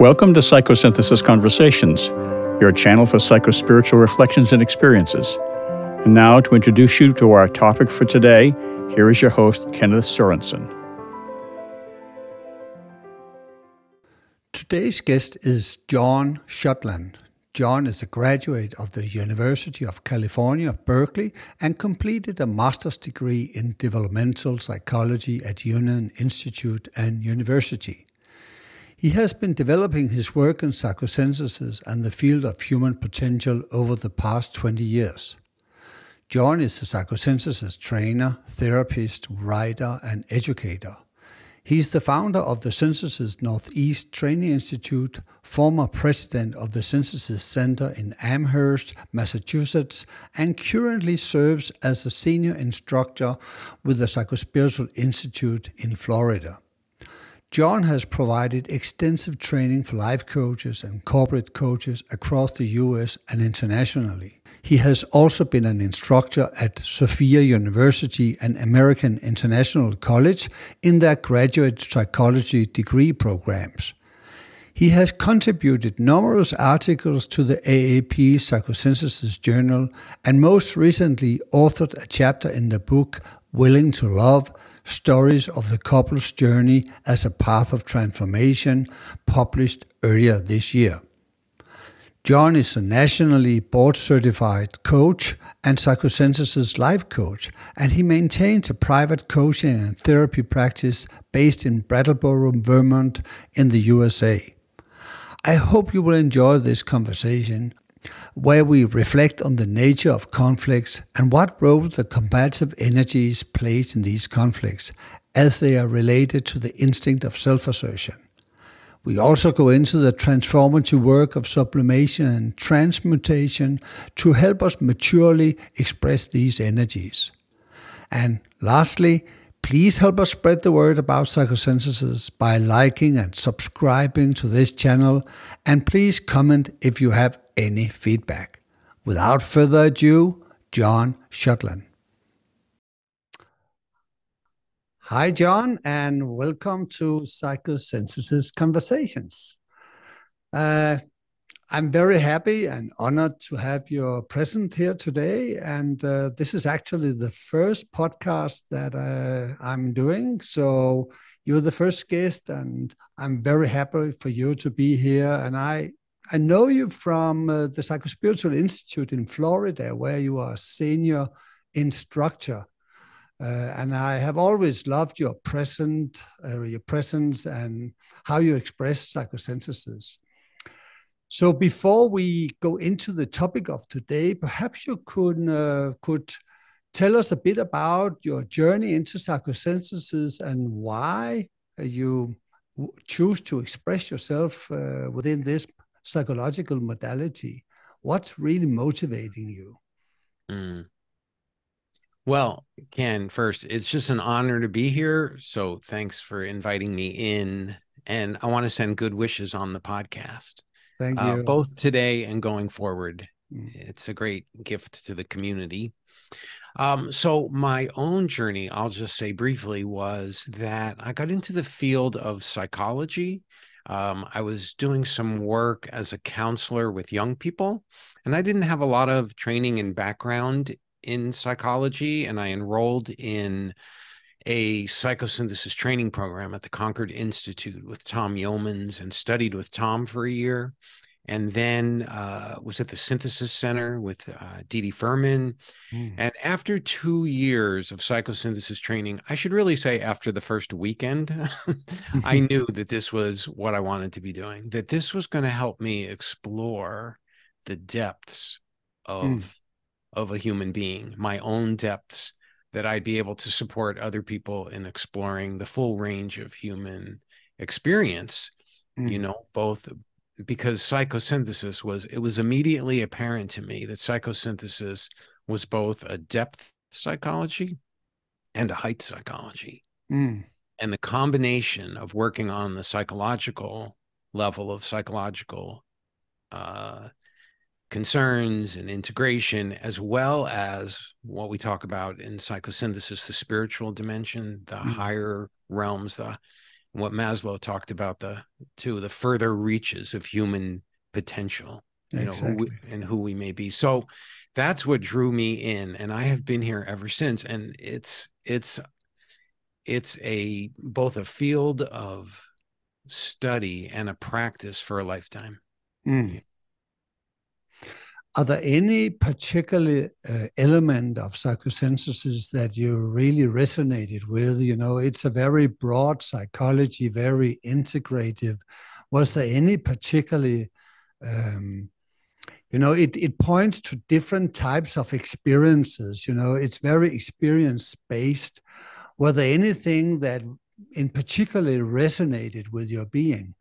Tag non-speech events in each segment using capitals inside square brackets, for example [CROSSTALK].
Welcome to Psychosynthesis Conversations, your channel for psychospiritual reflections and experiences. And now, to introduce you to our topic for today, here is your host, Kenneth Sorensen. Today's guest is Jon Schottland. Jon is a graduate of the University of California, Berkeley, and completed a master's degree in developmental psychology at Union Institute and University. He has been developing his work in psychosynthesis and the field of human potential over the past 20 years. Jon is a psychosynthesis trainer, therapist, writer, and educator. He is the founder of the Synthesis Northeast Training Institute, former president of the Synthesis Center in Amherst, Massachusetts, and currently serves as a senior instructor with the Psychospiritual Institute in Florida. Jon has provided extensive training for life coaches and corporate coaches across the US and internationally. He has also been an instructor at Sofia University and American International College in their graduate psychology degree programs. He has contributed numerous articles to the AAP Psychosynthesis Journal and most recently authored a chapter in the book Willing to Love Stories of the Couple's Journey as a Path of Transformation, published earlier this year. Jon is a nationally board certified coach and psychosynthesis life coach, and he maintains a private coaching and therapy practice based in Brattleboro, Vermont, in the USA. I hope you will enjoy this conversation where we reflect on the nature of conflicts and what role the combative energies play in these conflicts as they are related to the instinct of self assertion. We also go into the transformative work of sublimation and transmutation to help us maturely express these energies. And lastly, please help us spread the word about psychosynthesis by liking and subscribing to this channel. And please comment if you have any feedback. Without further ado, Jon Schottland. Hi, Jon, and welcome to Psychosynthesis Conversations. Uh, I'm very happy and honored to have you present here today. And uh, this is actually the first podcast that uh, I'm doing. So you're the first guest, and I'm very happy for you to be here. And I I know you from uh, the Psychospiritual Institute in Florida, where you are senior instructor. Uh, and I have always loved your present, uh, your presence, and how you express psychosynthesis. So, before we go into the topic of today, perhaps you could uh, could tell us a bit about your journey into psychosynthesis and why you choose to express yourself uh, within this psychological modality. What's really motivating you? Mm. well ken first it's just an honor to be here so thanks for inviting me in and i want to send good wishes on the podcast thank uh, you uh, both today and going forward mm. it's a great gift to the community um, so my own journey, I'll just say briefly, was that I got into the field of psychology um, I was doing some work as a counselor with young people, and I didn't have a lot of training and background in psychology. And I enrolled in a psychosynthesis training program at the Concord Institute with Tom Yeomans and studied with Tom for a year and then uh, was at the Synthesis Center with uh, Dee Firman. Mm. And after two years of psychosynthesis training, I should really say after the first weekend, [LAUGHS] I [LAUGHS] knew that this was what I wanted to be doing, that this was going to help me explore the depths of mm. of a human being, my own depths, that I'd be able to support other people in exploring the full range of human experience mm. you know both because psychosynthesis was it was immediately apparent to me that psychosynthesis was both a depth psychology and a height psychology mm. and the combination of working on the psychological level of psychological uh, concerns and integration as well as what we talk about in psychosynthesis the spiritual dimension the mm. higher realms the what Maslow talked about the to the further reaches of human potential, you exactly. know, who we, and who we may be. So that's what drew me in, and I have been here ever since. And it's it's it's a both a field of study and a practice for a lifetime. Mm. Are there any particular uh, element of psychosynthesis that you really resonated with? You know, it's a very broad psychology, very integrative. Was there any particularly, um, you know, it, it points to different types of experiences. You know, it's very experience based. Were there anything that in particular resonated with your being?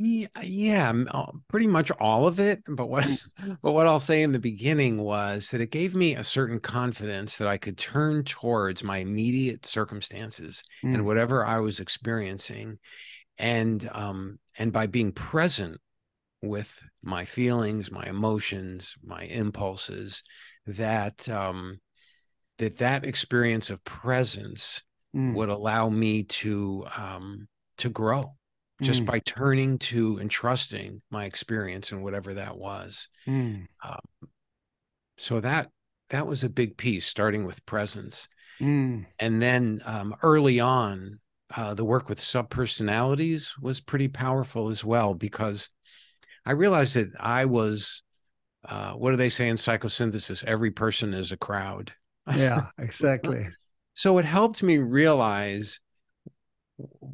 Yeah, yeah, uh, pretty much all of it. But what, mm. [LAUGHS] but what I'll say in the beginning was that it gave me a certain confidence that I could turn towards my immediate circumstances mm. and whatever I was experiencing, and um, and by being present with my feelings, my emotions, my impulses, that um, that that experience of presence mm. would allow me to um, to grow just mm. by turning to and trusting my experience and whatever that was. Mm. Um, so that that was a big piece, starting with presence, mm. and then um, early on, uh, the work with subpersonalities was pretty powerful as well because I realized that I was. Uh, what do they say in psychosynthesis? Every person is a crowd. Yeah, [LAUGHS] exactly. so it helped me realize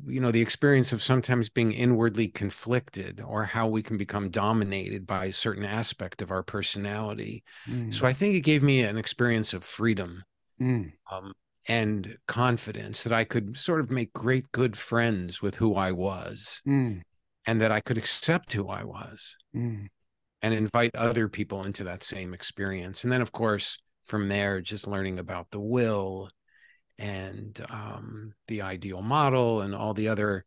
you know the experience of sometimes being inwardly conflicted or how we can become dominated by a certain aspect of our personality mm. so i think it gave me an experience of freedom mm. um, and confidence that i could sort of make great good friends with who i was mm. and that i could accept who i was mm. and invite other people into that same experience and then of course from there just learning about the will and um, the ideal model and all the other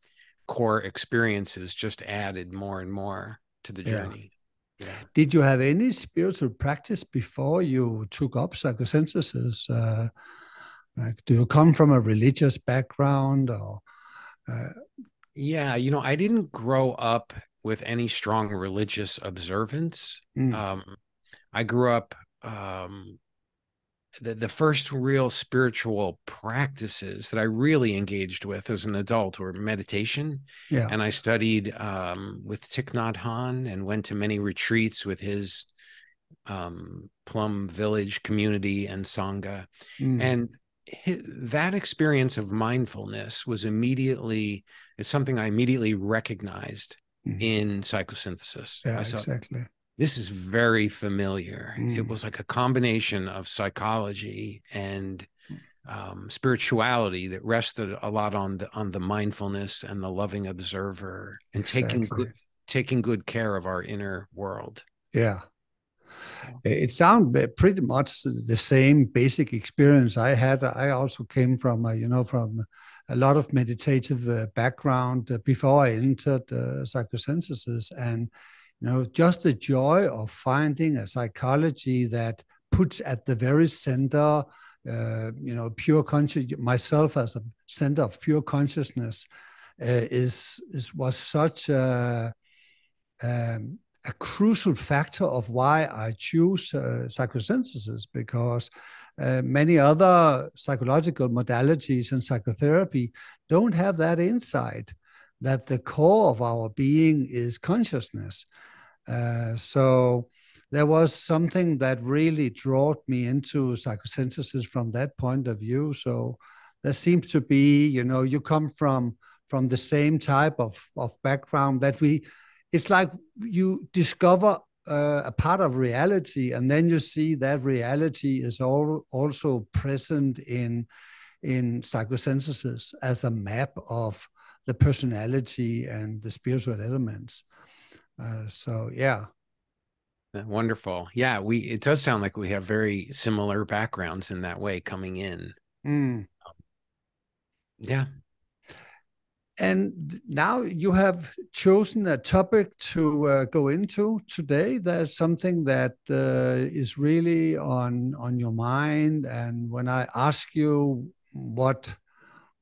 core experiences just added more and more to the journey. Yeah. yeah. Did you have any spiritual practice before you took up psychosynthesis? Uh, like, do you come from a religious background or? Uh... Yeah, you know, I didn't grow up with any strong religious observance. Mm. Um, I grew up um, the, the first real spiritual practices that I really engaged with as an adult were meditation. Yeah. And I studied um, with Thich Nhat Hanh and went to many retreats with his um, Plum Village community and Sangha. Mm. And his, that experience of mindfulness was immediately, it's something I immediately recognized mm. in psychosynthesis. Yeah, saw, exactly this is very familiar. Mm. It was like a combination of psychology and um, spirituality that rested a lot on the on the mindfulness and the loving observer and exactly. taking good taking good care of our inner world. Yeah. It sounds pretty much the same basic experience I had. I also came from, a, you know, from a lot of meditative uh, background uh, before I entered uh, psychosynthesis, and you know, just the joy of finding a psychology that puts at the very center, uh, you know, pure conscious myself as a center of pure consciousness uh, is is was such a um, a crucial factor of why I choose uh, psychosynthesis because uh, many other psychological modalities and psychotherapy don't have that insight that the core of our being is consciousness. Uh, so there was something that really drew me into psychosynthesis from that point of view. So there seems to be, you know, you come from from the same type of of background that we. It's like you discover uh, a part of reality, and then you see that reality is all also present in in psychosynthesis as a map of the personality and the spiritual elements. Uh, so yeah. Wonderful. Yeah, we it does sound like we have very similar backgrounds in that way coming in. Mm. Yeah. And now you have chosen a topic to uh, go into today. There's something that uh, is really on on your mind. And when I ask you what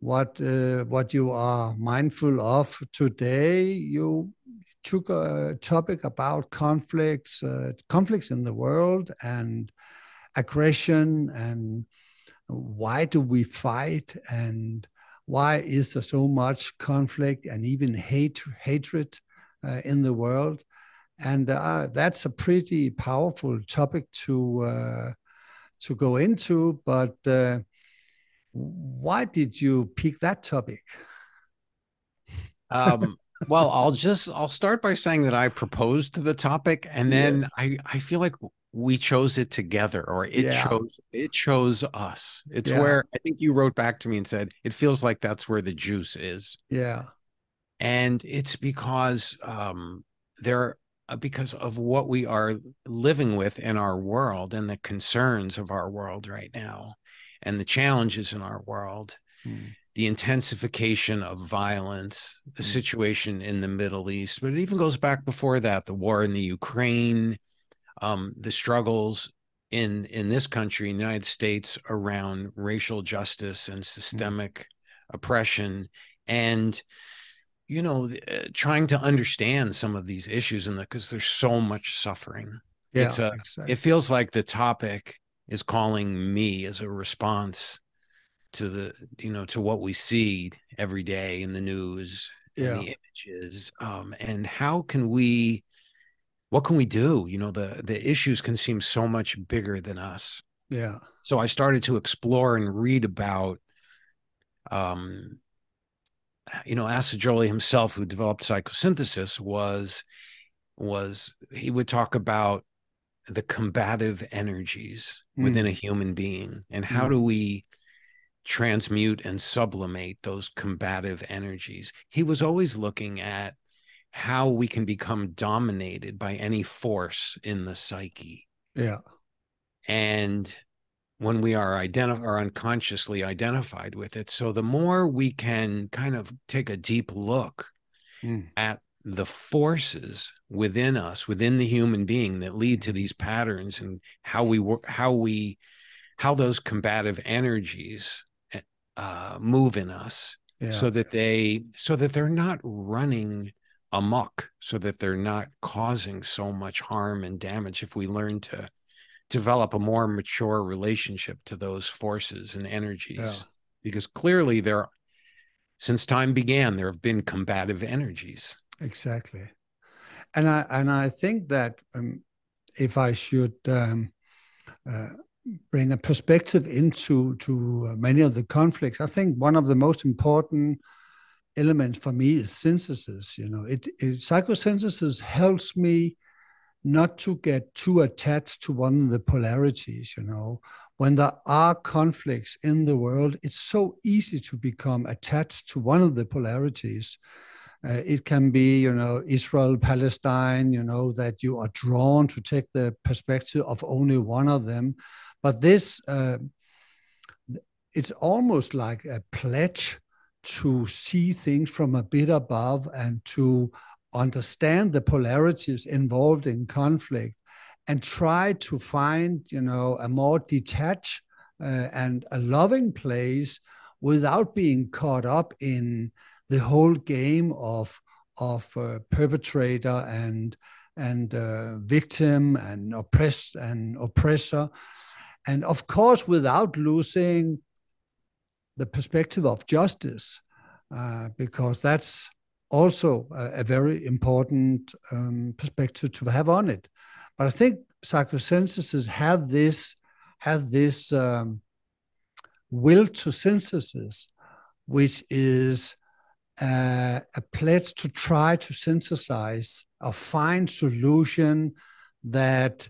what uh, what you are mindful of today. You took a topic about conflicts, uh, conflicts in the world, and aggression, and why do we fight, and why is there so much conflict and even hate hatred uh, in the world? And uh, that's a pretty powerful topic to uh, to go into. But uh, why did you pick that topic? Um, well, I'll just I'll start by saying that I proposed the topic, and then yeah. I I feel like we chose it together, or it yeah. chose it chose us. It's yeah. where I think you wrote back to me and said it feels like that's where the juice is. Yeah, and it's because um, there uh, because of what we are living with in our world and the concerns of our world right now and the challenges in our world mm. the intensification of violence the mm. situation in the middle east but it even goes back before that the war in the ukraine um, the struggles in in this country in the united states around racial justice and hmm. systemic mm. oppression and you know uh, trying to understand some of these issues and because there's so much suffering yeah, it's a exactly. it feels like the topic is calling me as a response to the you know to what we see every day in the news yeah. the images um and how can we what can we do? You know the the issues can seem so much bigger than us. Yeah. So i started to explore and read about um you know, Assagioli himself, who developed psychosynthesis, was was he would talk about the combative energies mm. within a human being and how mm. do we transmute and sublimate those combative energies. He was always looking at how we can become dominated by any force in the psyche. Yeah. And when we are identif- are unconsciously identified with it. So the more we can kind of take a deep look mm. at the forces within us, within the human being that lead to these patterns and how we work, how we, how those combative energies eh, uh, move in us yeah. so that they, so that they're not running amok, so that they're not causing so much harm and damage if we learn to develop a more mature relationship to those forces and energies yeah. because clearly there since time began there have been combative energies exactly and i and i think that um, if i should um, uh, bring a perspective into to uh, many of the conflicts i think one of the most important elements for me is synthesis you know it, it psychosynthesis helps me not to get too attached to one of the polarities, you know. When there are conflicts in the world, it's so easy to become attached to one of the polarities. Uh, it can be, you know, Israel, Palestine, you know, that you are drawn to take the perspective of only one of them. But this, uh, it's almost like a pledge to see things from a bit above and to understand the polarities involved in conflict and try to find you know a more detached uh, and a loving place without being caught up in the whole game of of uh, perpetrator and and uh, victim and oppressed and oppressor and of course without losing the perspective of justice uh, because that's also a, a very important um, perspective to have on it. But I think psychosynthesis have this have this um, will to synthesis, which is uh, a pledge to try to synthesize or find solution that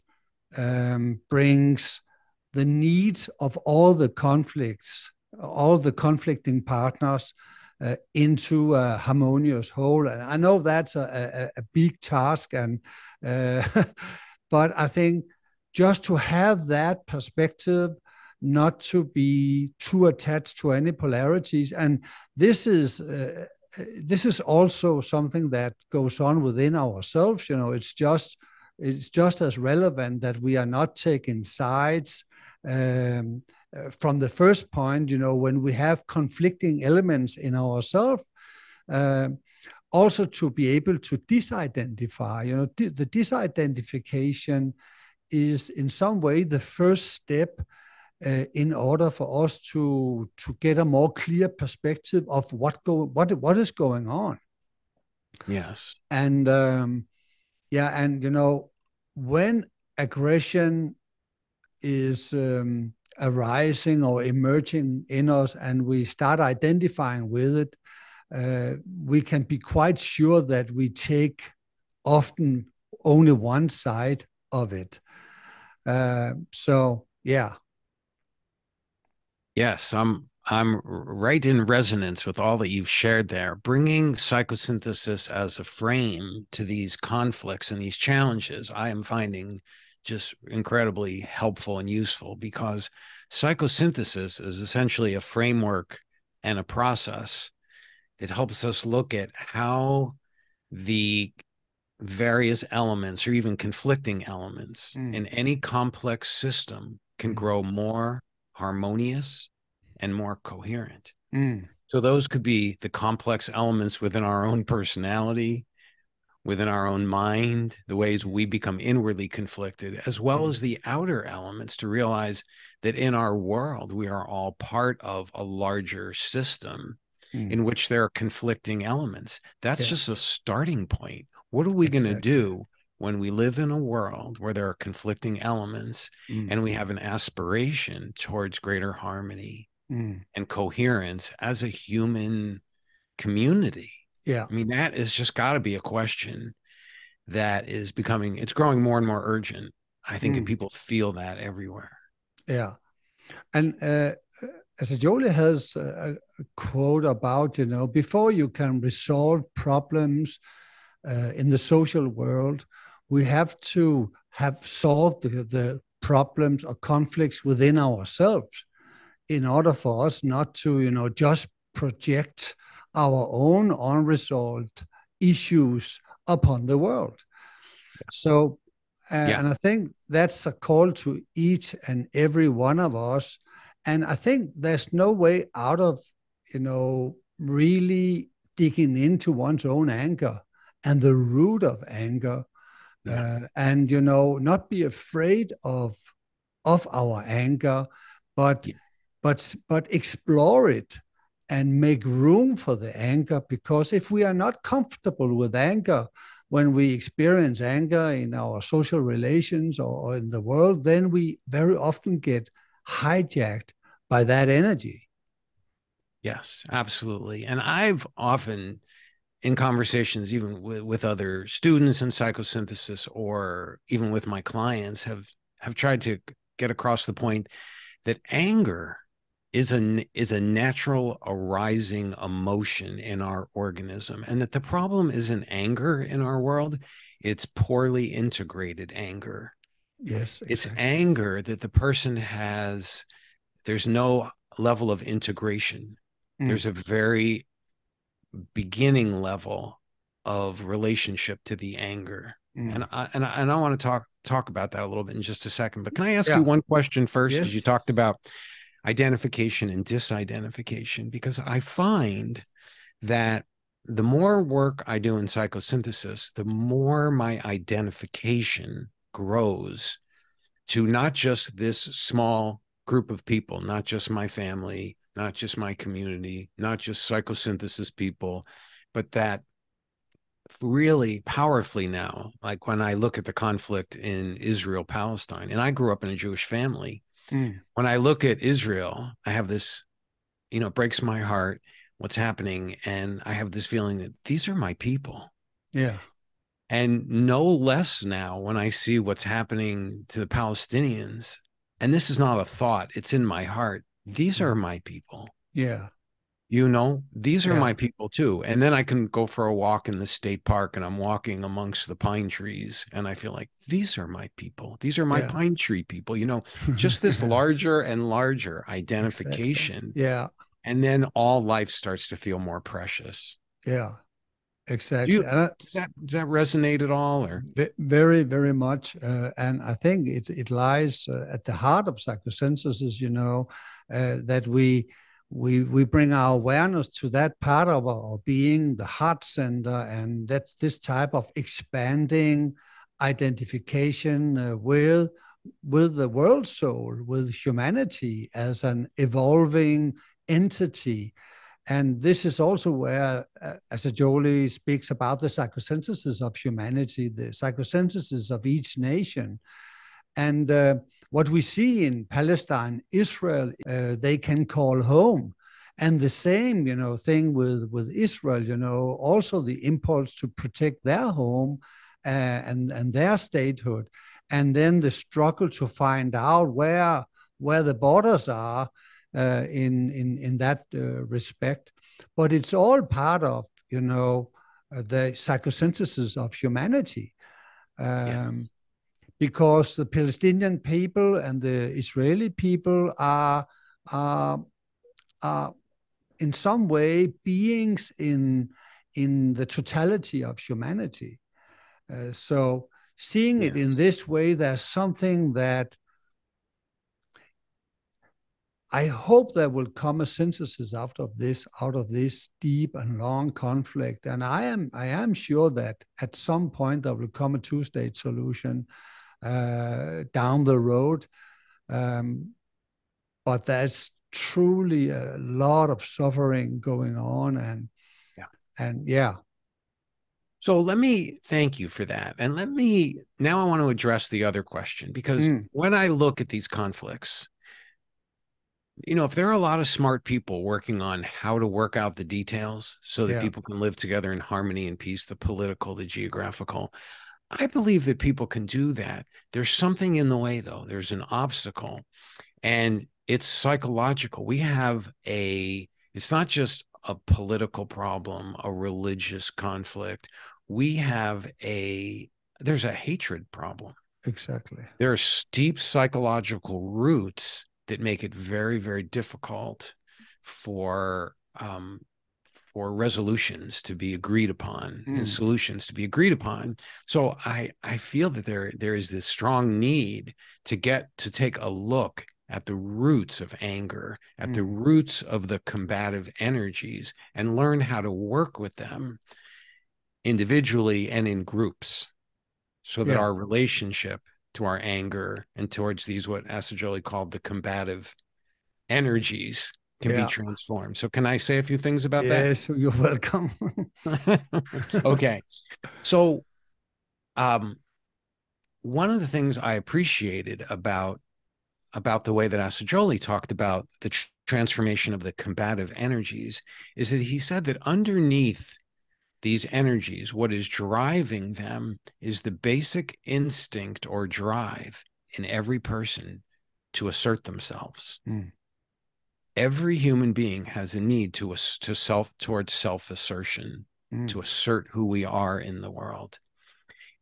um, brings the needs of all the conflicts, all the conflicting partners uh, into a harmonious whole. And I know that's a, a, a big task, and uh, [LAUGHS] but I think just to have that perspective, not to be too attached to any polarities, and this is. Uh, this is also something that goes on within ourselves you know it's just it's just as relevant that we are not taking sides um, uh, from the first point, you know, when we have conflicting elements in ourselves, uh, also to be able to disidentify, you know, the disidentification is in some way the first step in order for us to to get a more clear perspective of what go what what is going on. Yes, and um, yeah, and you know when aggression is um, arising or emerging in us, and we start identifying with it, uh, we can be quite sure that we take often only one side of it. Uh, so yeah, Yes, I'm I'm right in resonance with all that you've shared there. Bringing psychosynthesis as a frame to these conflicts and these challenges, I am finding just incredibly helpful and useful because psychosynthesis is essentially a framework and a process that helps us look at how the various elements or even conflicting elements mm. in any complex system can mm. grow more harmonious and more coherent. Mm. So those could be the complex elements within our own personality, within our own mind, the ways we become inwardly conflicted, as well mm. as the outer elements to realize that in our world, we are all part of a larger system mm. in which there are conflicting elements. That's yeah. just a starting point. What are we exactly. going to do when we live in a world where there are conflicting elements mm. and we have an aspiration towards greater harmony mm. and coherence as a human community. Yeah. I mean, that is just got to be a question that is becoming, it's growing more and more urgent. I think, mm. and people feel that everywhere. Yeah. And uh, Assagioli has a, a, quote about, you know, before you can resolve problems uh, in the social world, we have to have solved the, the problems or conflicts within ourselves in order for us not to, you know, just project our own unresolved issues upon the world. So, uh, yeah. and I think that's a call to each and every one of us. And I think there's no way out of, you know, really digging into one's own anger and the root of anger yeah. uh, and you know not be afraid of of our anger but yeah. but but explore it and make room for the anger because if we are not comfortable with anger when we experience anger in our social relations or in the world then we very often get hijacked by that energy yes absolutely and i've often in conversations even with, with other students in psychosynthesis or even with my clients have have tried to get across the point that anger is a is a natural arising emotion in our organism and that the problem isn't anger in our world it's poorly integrated anger yes exactly. it's anger that the person has there's no level of integration mm. there's a very beginning level of relationship to the anger. Mm. And I and I, and I want to talk talk about that a little bit in just a second. But can I ask yeah. you one question first? Because yes. you talked about identification and disidentification, because I find that the more work I do in psychosynthesis, the more my identification grows to not just this small group of people, not just my family, not just my community, not just psychosynthesis people, but that really powerfully now, like when I look at the conflict in Israel Palestine, and I grew up in a Jewish family. Mm. When I look at Israel, I have this, you know, it breaks my heart what's happening. And I have this feeling that these are my people. Yeah. And no less now when I see what's happening to the Palestinians, and this is not a thought, it's in my heart these are my people. Yeah. You know, these are yeah. my people too. And then I can go for a walk in the state park and I'm walking amongst the pine trees and I feel like these are my people. These are my yeah. pine tree people. You know, just this [LAUGHS] larger and larger identification. Yeah. And then all life starts to feel more precious. Yeah. exactly. Do you, does that does that resonate at all, or very very much? Uh, and I think it it lies uh, at the heart of psychosynthesis. You know uh, that we we we bring our awareness to that part of our being, the heart center, and that's this type of expanding identification uh, with with the world soul, with humanity as an evolving entity. And this is also where uh, jolie speaks about the psychosynthesis of humanity, the psychosynthesis of each nation. And uh, what we see in Palestine, Israel, uh, they can call home. And the same, you know, thing with, with Israel, you know, also the impulse to protect their home uh, and, and their statehood. And then the struggle to find out where, where the borders are uh, in, in, in that uh, respect. But it's all part of, you know, uh, the psychosynthesis of humanity. Um, yes because the Palestinian people and the Israeli people are, are, are in some way beings in, in the totality of humanity. Uh, so seeing yes. it in this way, there's something that I hope there will come a synthesis out of this, out of this deep and long conflict. And I am, I am sure that at some point there will come a two-state solution down the road. Um, but that's truly a lot of suffering going on, and yeah, and yeah. So let me thank you for that. And let me now I want to address the other question because mm. when I look at these conflicts, you know, if there are a lot of smart people working on how to work out the details so that yeah. people can live together in harmony and peace, the political, the geographical, I believe that people can do that. There's something in the way, though. There's an obstacle, and it's psychological. We have a, it's not just a political problem, a religious conflict. We have a, there's a hatred problem. Exactly. There are steep psychological roots that make it very, very difficult for um, for resolutions to be agreed upon mm. and solutions to be agreed upon so i i feel that there there is this strong need to get to take a look at the roots of anger at mm. the roots of the combative energies and learn how to work with them individually and in groups so that yeah. our relationship to our anger and towards these what Assagioli called the combative energies can yeah. be transformed. So can I say a few things about yes, that? Yes, you're welcome. [LAUGHS] [LAUGHS] okay. So um one of the things I appreciated about about the way that Assagioli talked about the tr- transformation of the combative energies is that he said that underneath these energies, what is driving them is the basic instinct or drive in every person to assert themselves. Mm every human being has a need to to self towards self assertion mm. to assert who we are in the world.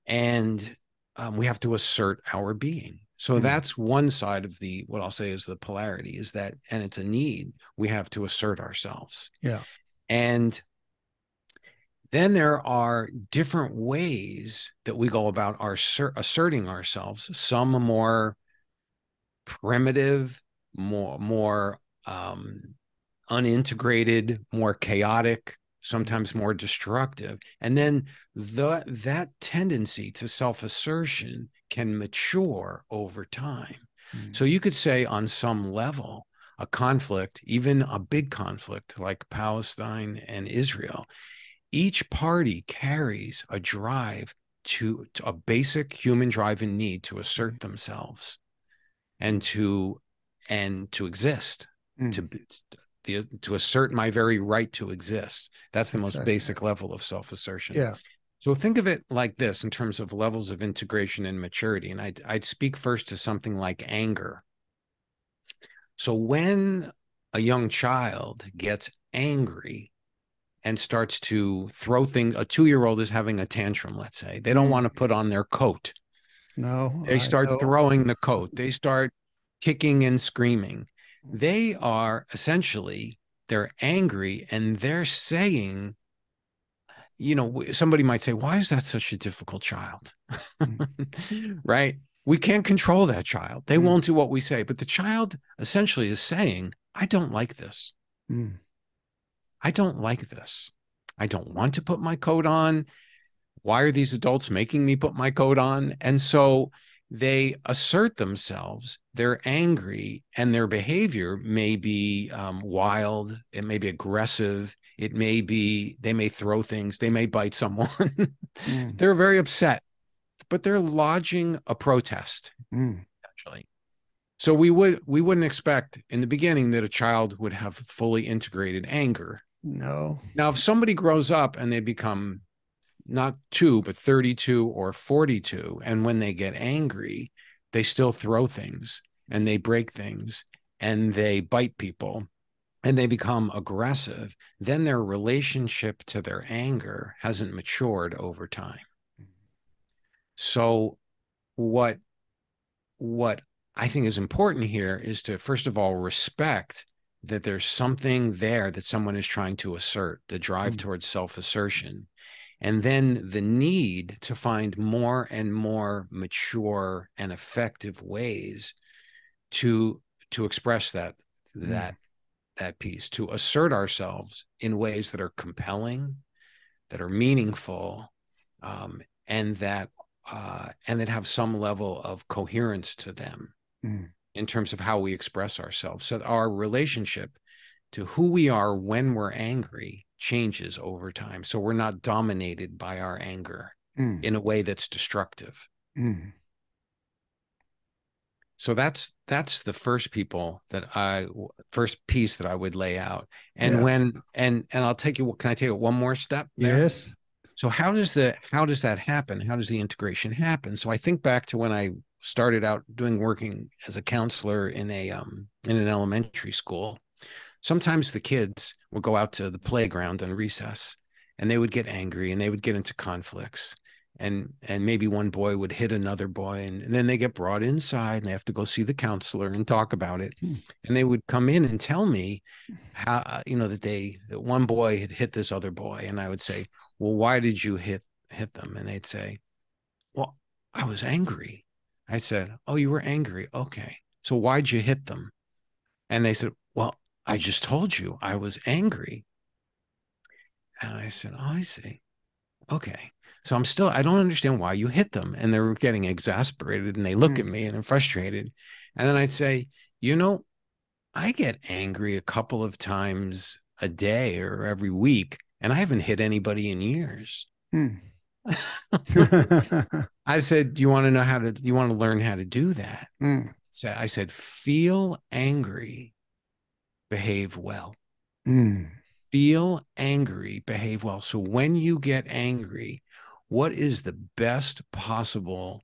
And um, we have to assert our being. So mm. that's one side of the what i'll say is the polarity is that and it's a need we have to assert ourselves. Yeah. And then there are different ways that we go about our asserting ourselves. Some more primitive more more um, unintegrated, more chaotic, sometimes more destructive. And then the that tendency to self-assertion can mature over time. Mm. So you could say on some level, a conflict, even a big conflict like Palestine and Israel, each party carries a drive to, to a basic human drive and need to assert themselves and to and to exist mm. to the, to assert my very right to exist. That's the most exactly. basic level of self-assertion. Yeah. So think of it like this in terms of levels of integration and maturity. And I'd, I'd speak first to something like anger. So when a young child gets angry and starts to throw things, a two year old is having a tantrum, let's say, they don't mm. want to put on their coat. No. They start throwing the coat, they start kicking and screaming they are essentially they're angry and they're saying you know, somebody might say, why is that such a difficult child? Mm. [LAUGHS] right? We can't control that child. They mm. won't do what we say. But the child essentially is saying, I don't like this. Mm. I don't like this. I don't want to put my coat on. Why are these adults making me put my coat on? And so they assert themselves, they're angry, and their behavior may be um, wild, it may be aggressive, it may be they may throw things, they may bite someone. mm. [LAUGHS] They're very upset, but they're lodging a protest, mm. actually. So we would we wouldn't expect in the beginning that a child would have fully integrated anger. No. Now, if somebody grows up and they become not two, but 32 or 42. And when they get angry, they still throw things and they break things and they bite people and they become aggressive. Then their relationship to their anger hasn't matured over time. So, what, what I think is important here is to, first of all, respect that there's something there that someone is trying to assert, the drive mm. towards self assertion and then the need to find more and more mature and effective ways to to express that mm. that that piece to assert ourselves in ways that are compelling that are meaningful um, and that uh, and that have some level of coherence to them mm. in terms of how we express ourselves so our relationship to who we are when we're angry changes over time. So we're not dominated by our anger mm. in a way that's destructive. Mm. So that's that's the first people that I first piece that I would lay out. And yeah. when and and I'll take you can I take it one more step? There? Yes. So how does the how does that happen? How does the integration happen? So I think back to when I started out doing working as a counselor in a um in an elementary school sometimes the kids would go out to the playground on recess and they would get angry and they would get into conflicts. And and maybe one boy would hit another boy and, and, then they get brought inside and they have to go see the counselor and talk about it. Hmm. and they would come in and tell me how uh, you know that they that one boy had hit this other boy and i would say well why did you hit hit them? And they'd say well i was angry. I said oh you were angry. Okay. So why'd you hit them? And they said well I just told you I was angry. And I said, Oh, I see. Okay. So I'm still, I don't understand why you hit them. And they're getting exasperated and they look mm. at me and they're frustrated. And then I'd say, You know, I get angry a couple of times a day or every week, and I haven't hit anybody in years. Mm. [LAUGHS] I said, Do you want to know how to, you want to learn how to do that? Mm. So I said, Feel angry behave well. Mm. Feel angry, behave well. So when you get angry, what is the best possible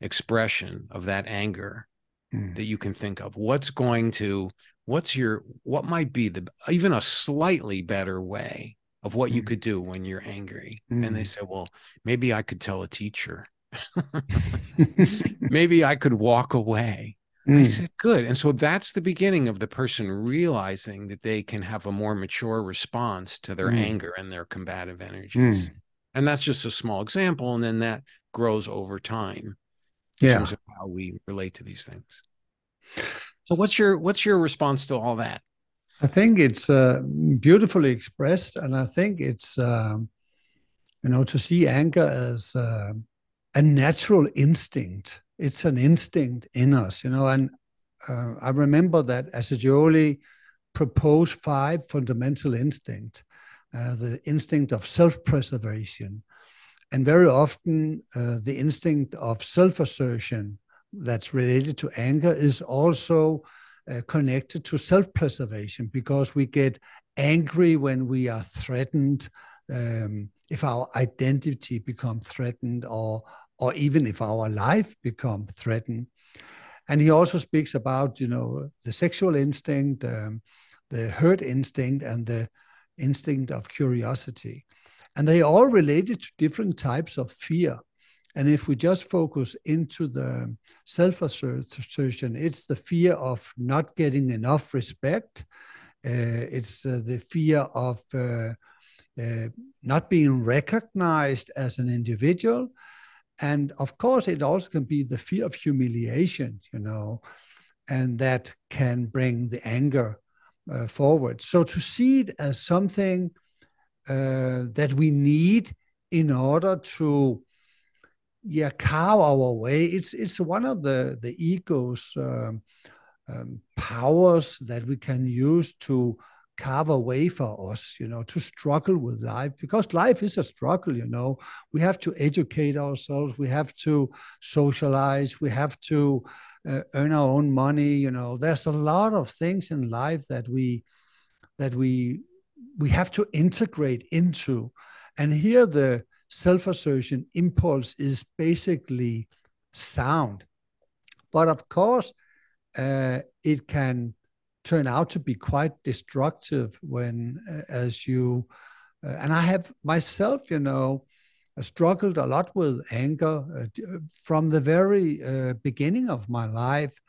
expression of that anger mm. that you can think of? What's going to, what's your, what might be the, even a slightly better way of what mm. you could do when you're angry? And they mm. say, well, maybe I could tell a teacher. [LAUGHS] [LAUGHS] maybe I could walk away. Mm. I said, good. And so that's the beginning of the person realizing that they can have a more mature response to their mm. anger and their combative energies. Mm. And that's just a small example. And then that grows over time in yeah. terms of how we relate to these things. So what's your what's your response to all that? I think it's uh, beautifully expressed, and I think it's um, you know to see anger as uh, a natural instinct it's an instinct in us, you know. And uh, I remember that Assagioli proposed five fundamental instincts, uh, the instinct of self-preservation, and very often uh, the instinct of self-assertion that's related to anger is also uh, connected to self-preservation because we get angry when we are threatened um, if our identity becomes threatened or or even if our life become threatened. And he also speaks about, you know, the sexual instinct, um, the herd instinct, and the instinct of curiosity. And they all related to different types of fear. And if we just focus into the self assertion, it's the fear of not getting enough respect. Uh, it's uh, the fear of, uh, uh, not being recognized as an individual. And of course, it also can be the fear of humiliation, you know, and that can bring the anger uh, forward. So to see it as something uh, that we need in order to yeah carve our way it's it's one of the the ego's um, um, powers that we can use to carve a way for us, you know, to struggle with life because life is a struggle, you know. We have to educate ourselves, we have to socialize, we have to uh, earn our own money, you know. There's a lot of things in life that we that we we have to integrate into. And here the self-assertion impulse is basically sound. But of course, uh, it can turn out to be quite destructive when, uh, as you, uh, and I have myself, you know, struggled a lot with anger uh, from the very uh, beginning of my life.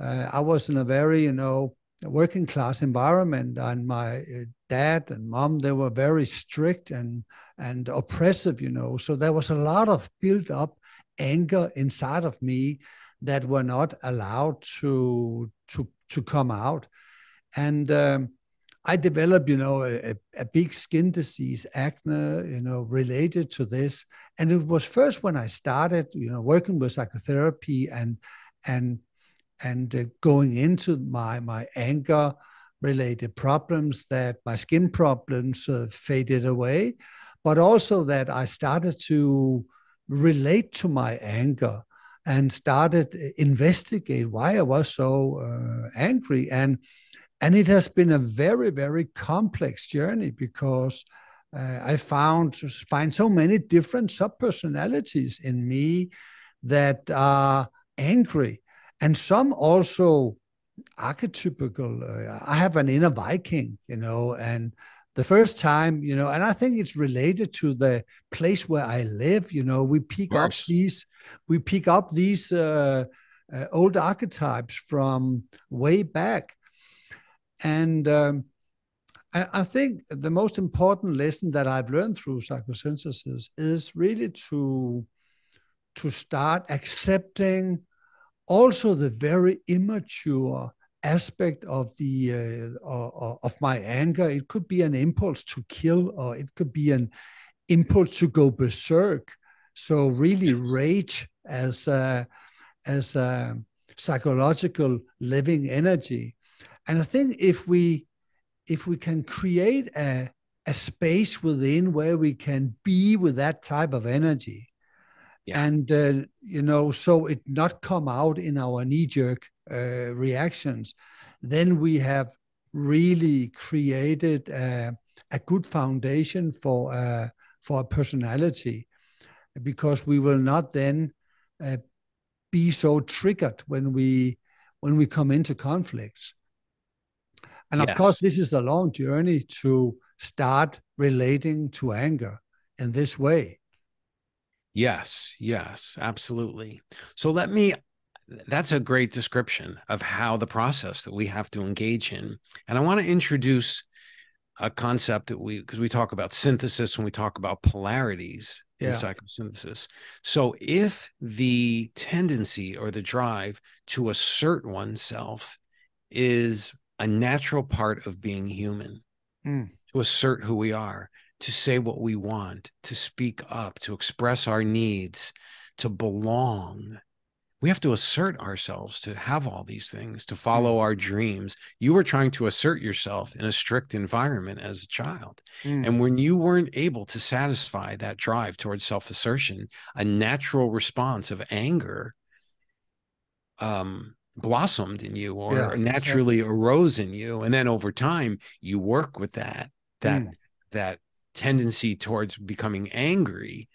Uh, I was in a very, you know, working class environment, and my dad and mom they were very strict and and oppressive, you know. So there was a lot of built up anger inside of me that were not allowed to to to come out, and um, I developed, you know, a, a, big skin disease, acne, you know, related to this. And it was first when I started, you know, working with psychotherapy and and and uh, going into my my anger related problems that my skin problems uh, faded away, but also that I started to relate to my anger and started investigate why I was so uh, angry and and it has been a very very complex journey because uh, I found find so many different sub personalities in me that are angry and some also archetypical uh, I have an inner Viking you know and the first time, you know, and I think it's related to the place where I live. You know, we pick up these we pick up these uh, uh, old archetypes from way back. And um, I, I, think the most important lesson that I've learned through psychosynthesis is really to to start accepting also the very immature aspect of the uh, of my anger. It could be an impulse to kill, or it could be an impulse to go berserk. So really, rage as a, as a psychological living energy. And I think if we if we can create a, a space within where we can be with that type of energy, yeah. and uh, you know, so it not come out in our knee jerk uh, reactions, then we have really created a, a good foundation for uh, for a personality, because we will not then uh, be so triggered when we when we come into conflicts. And yes. of course, this is a long journey to start relating to anger in this way. Yes, yes, absolutely. So let me that's a great description of how the process that we have to engage in. And I want to introduce a concept that we because we talk about synthesis when we talk about polarities in yeah. psychosynthesis. So if the tendency or the drive to assert oneself is a natural part of being human, mm. to assert who we are, to say what we want, to speak up, to express our needs, to belong, we have to assert ourselves to have all these things to follow mm. our dreams you were trying to assert yourself in a strict environment as a child mm. and when you weren't able to satisfy that drive towards self-assertion a natural response of anger um, blossomed in you or yeah, naturally exactly. arose in you and then over time you work with that that mm. that tendency towards becoming angry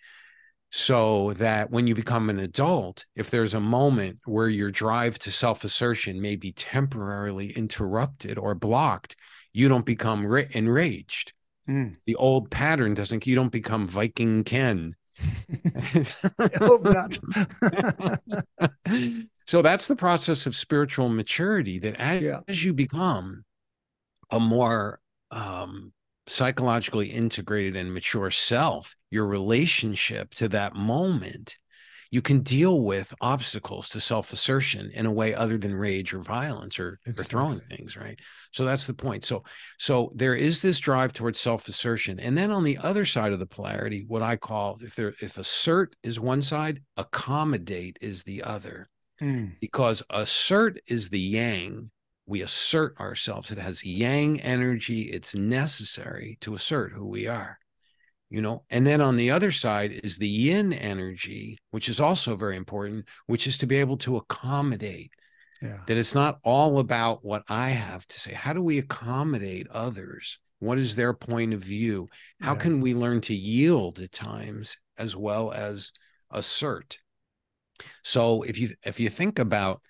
so that when you become an adult, if there's a moment where your drive to self assertion may be temporarily interrupted or blocked, you don't become ra- enraged. Mm. The old pattern doesn't, you don't become Viking Ken. [LAUGHS] [LAUGHS] so that's the process of spiritual maturity that as, yeah. as you become a more um, psychologically integrated and mature self, your relationship to that moment, you can deal with obstacles to self assertion in a way other than rage or violence or, exactly. or throwing things, right? So that's the point. So, so there is this drive towards self assertion. And then on the other side of the polarity, what I call if there, if assert is one side, accommodate is the other. Mm. Because assert is the yang we assert ourselves. It has yang energy. It's necessary to assert who we are, you know. And then on the other side is the yin energy, which is also very important, which is to be able to accommodate. Yeah. That it's not all about what I have to say. How do we accommodate others? What is their point of view? How yeah. can we learn to yield at times as well as assert? So if you if you think about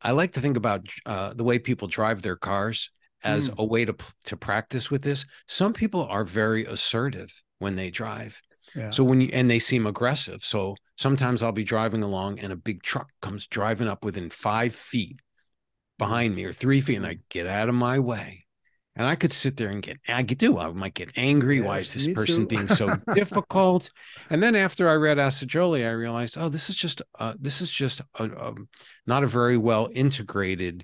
I like to think about uh, the way people drive their cars as mm. a way to to practice with this. Some people are very assertive when they drive. Yeah. So when you and they seem aggressive. So sometimes I'll be driving along and a big truck comes driving up within five feet behind me or three feet, and I get out of my way. And I could sit there and get, I could do, I might get angry. Yes, Why is this person being so [LAUGHS] difficult? And then after I read Assagioli, I realized, oh, this is just, uh, this is just a, a, not a very well integrated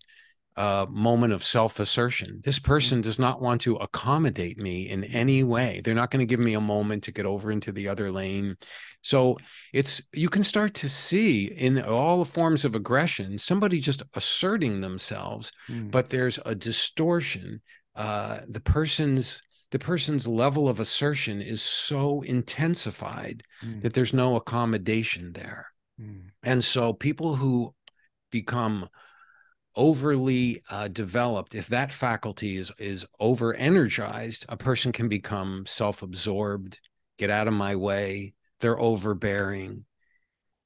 uh, moment of self assertion. This mm. person does not want to accommodate me in any way. They're not going to give me a moment to get over into the other lane. So it's, you can start to see in all the forms of aggression, somebody just asserting themselves, mm. but there's a distortion uh, the person's the person's level of assertion is so intensified mm. that there's no accommodation there. Mm. And so people who become overly uh, developed, if that faculty is is over energized, a person can become self-absorbed, get out of my way, they're overbearing.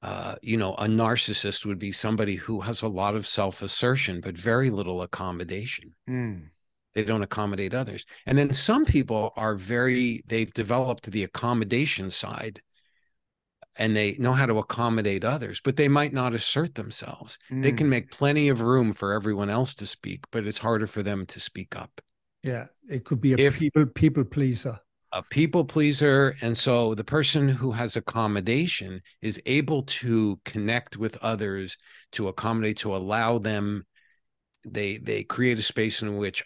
Uh, you know, a narcissist would be somebody who has a lot of self-assertion but very little accommodation. Mm they don't accommodate others and then some people are very they've developed the accommodation side and they know how to accommodate others but they might not assert themselves mm. they can mm. make plenty of room for everyone else to speak but it's harder for them to speak up yeah it could be a if, people people pleaser a people pleaser and so the person who has accommodation is able to connect with others to accommodate to allow them they they create a space in which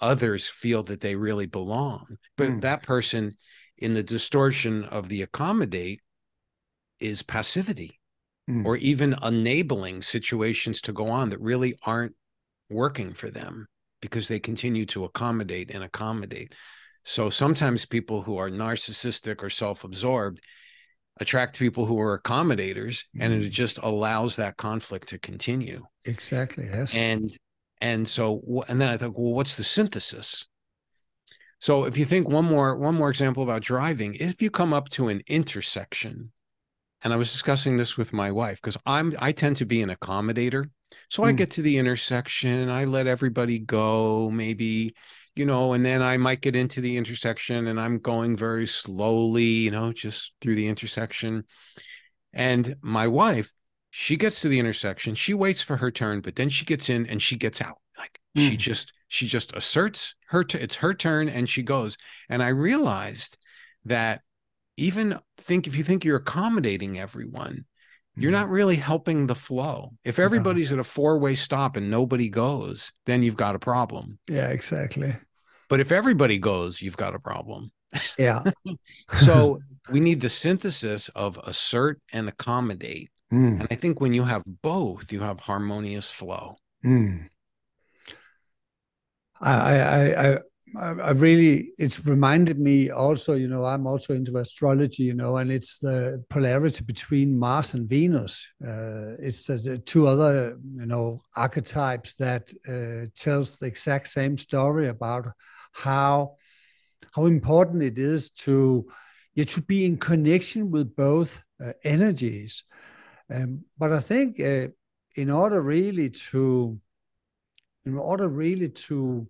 others feel that they really belong. But mm. that person, in the distortion of the accommodate, is passivity mm. or even enabling situations to go on that really aren't working for them because they continue to accommodate and accommodate. So sometimes people who are narcissistic or self absorbed attract people who are accommodators mm. and it hmm. just allows that conflict to continue. Exactly. Yes. And and so and then i thought well what's the synthesis? So if you think one more one more example about driving if you come up to an intersection and i was discussing this with my wife because i'm i tend to be an accommodator. So mm. i get to the intersection i let everybody go maybe you know and then i might get into the intersection and i'm going very slowly you know just through the intersection. And my wife she gets to the intersection she waits for her turn but then she gets in and she gets out. Like mm. she just she just asserts her t- it's her turn and she goes. And i realized that even think if you think you're accommodating everyone you're hmm. not really helping the flow. If everybody's at a four-way stop and nobody goes then you've got a problem. Yeah exactly. But if everybody goes you've got a problem. Yeah. [LAUGHS] So we need the synthesis of assert and accommodate Mm. And I think when you have both, you have harmonious flow. Mm. I, I, I, I really, it's reminded me also, you know, I'm also into astrology, you know, and it's the polarity between Mars and Venus. Uh, it's the two other, you know, archetypes that uh, tells the exact same story about how how important it is to yeah, to be in connection with both uh, energies um, but I think uh, in order really to, in order really to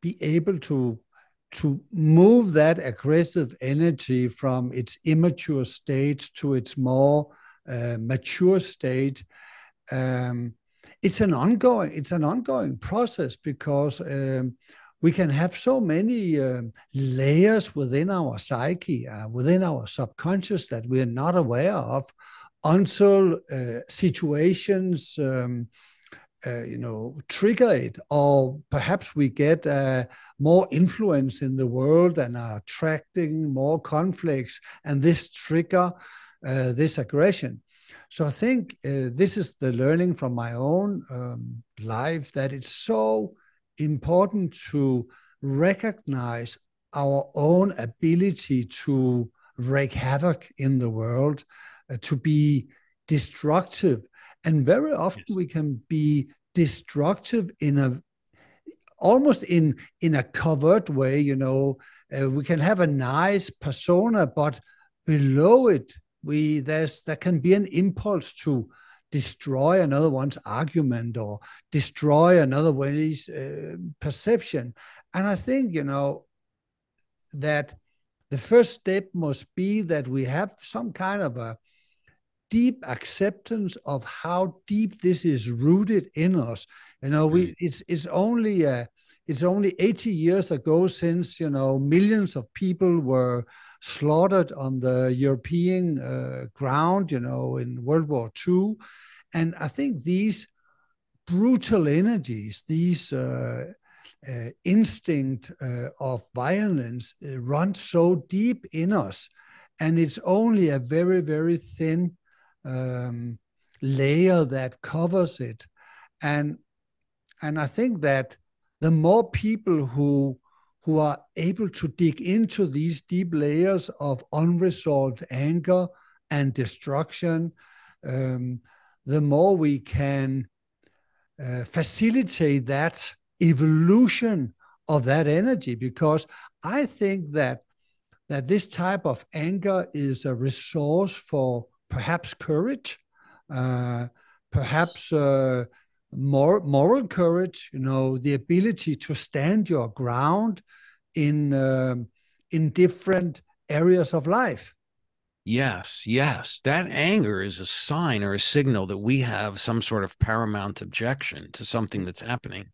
be able to to move that aggressive energy from its immature state to its more uh, mature state, um, it's an ongoing it's an ongoing process because um, we can have so many um, layers within our psyche, uh, within our subconscious that we are not aware of until uh, situations, um, uh, you know, trigger it, or perhaps we get uh, more influence in the world and are attracting more conflicts, and this trigger uh, this aggression. So I think uh, this is the learning from my own um, life that it's so important to recognize our own ability to wreak havoc in the world, to be destructive. And very often yes. we can be destructive in a almost in in a covert way you know uh, we can have a nice persona but below it we there's there can be an impulse to destroy another one's argument or destroy another one's uh, perception. And I think, you know, that the first step must be that we have some kind of a deep acceptance of how deep this is rooted in us. You know, we it's it's only uh, it's only 80 years ago since you know millions of people were slaughtered on the European uh, ground, you know, in World War II. And I think these brutal energies, these uh, uh, instinct uh, of violence uh, run so deep in us. And it's only a very, very thin um, layer that covers it. And, and I think that the more people who who are able to dig into these deep layers of unresolved anger and destruction, um, the more we can uh, facilitate that evolution of that energy. Because I think that that this type of anger is a resource for perhaps courage, uh, perhaps uh, more moral courage, you know, the ability to stand your ground in um, in different areas of life. Yes, yes. That anger is a sign or a signal that we have some sort of paramount objection to something that's happening.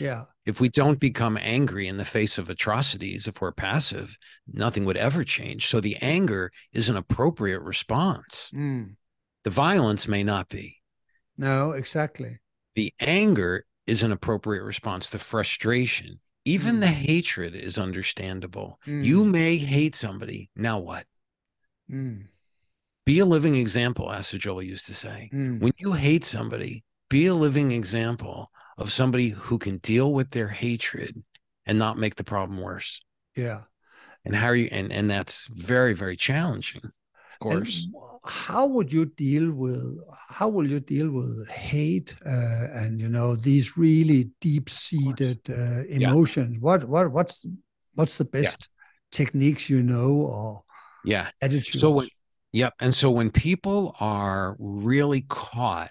Yeah. If we don't become angry in the face of atrocities, if we're passive, nothing would ever change. So the anger is an appropriate response. Mm. The violence may not be. No, exactly. The anger is an appropriate response. The frustration, even mm. the hatred is understandable. Mm. You may hate somebody. Now what? Mm. Be a living example, as Joel used to say. Mm. When you hate somebody, be a living example of somebody who can deal with their hatred and not make the problem worse. Yeah. And how are you and and that's very, very challenging, of course. And how would you deal with how will you deal with hate uh, and you know these really deep seated uh, emotions yeah. what what what's what's the best yeah. techniques you know or yeah attitudes so when, yep and so when people are really caught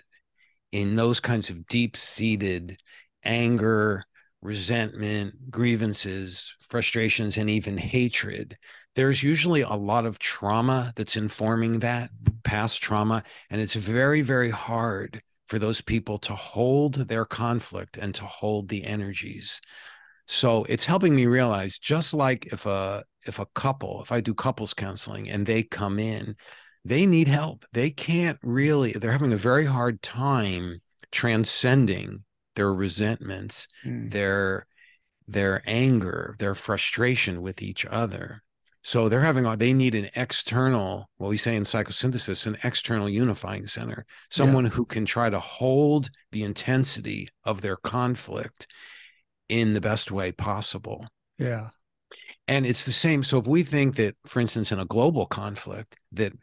in those kinds of deep seated anger resentment grievances frustrations and even hatred there's usually a lot of trauma that's informing that past trauma. And it's very, very hard for those people to hold their conflict and to hold the energies. So it's helping me realize just like if a if a couple, if I do couples counseling and they come in, they need help. They can't really, they're having a very hard time transcending their resentments, mm. their their anger, their frustration with each other. So they're having they need an external, what we say in psychosynthesis, an external unifying center, someone yeah. who can try to hold the intensity of their conflict in the best way possible. Yeah. And it's the same. So if we think that, for instance, in a global conflict, that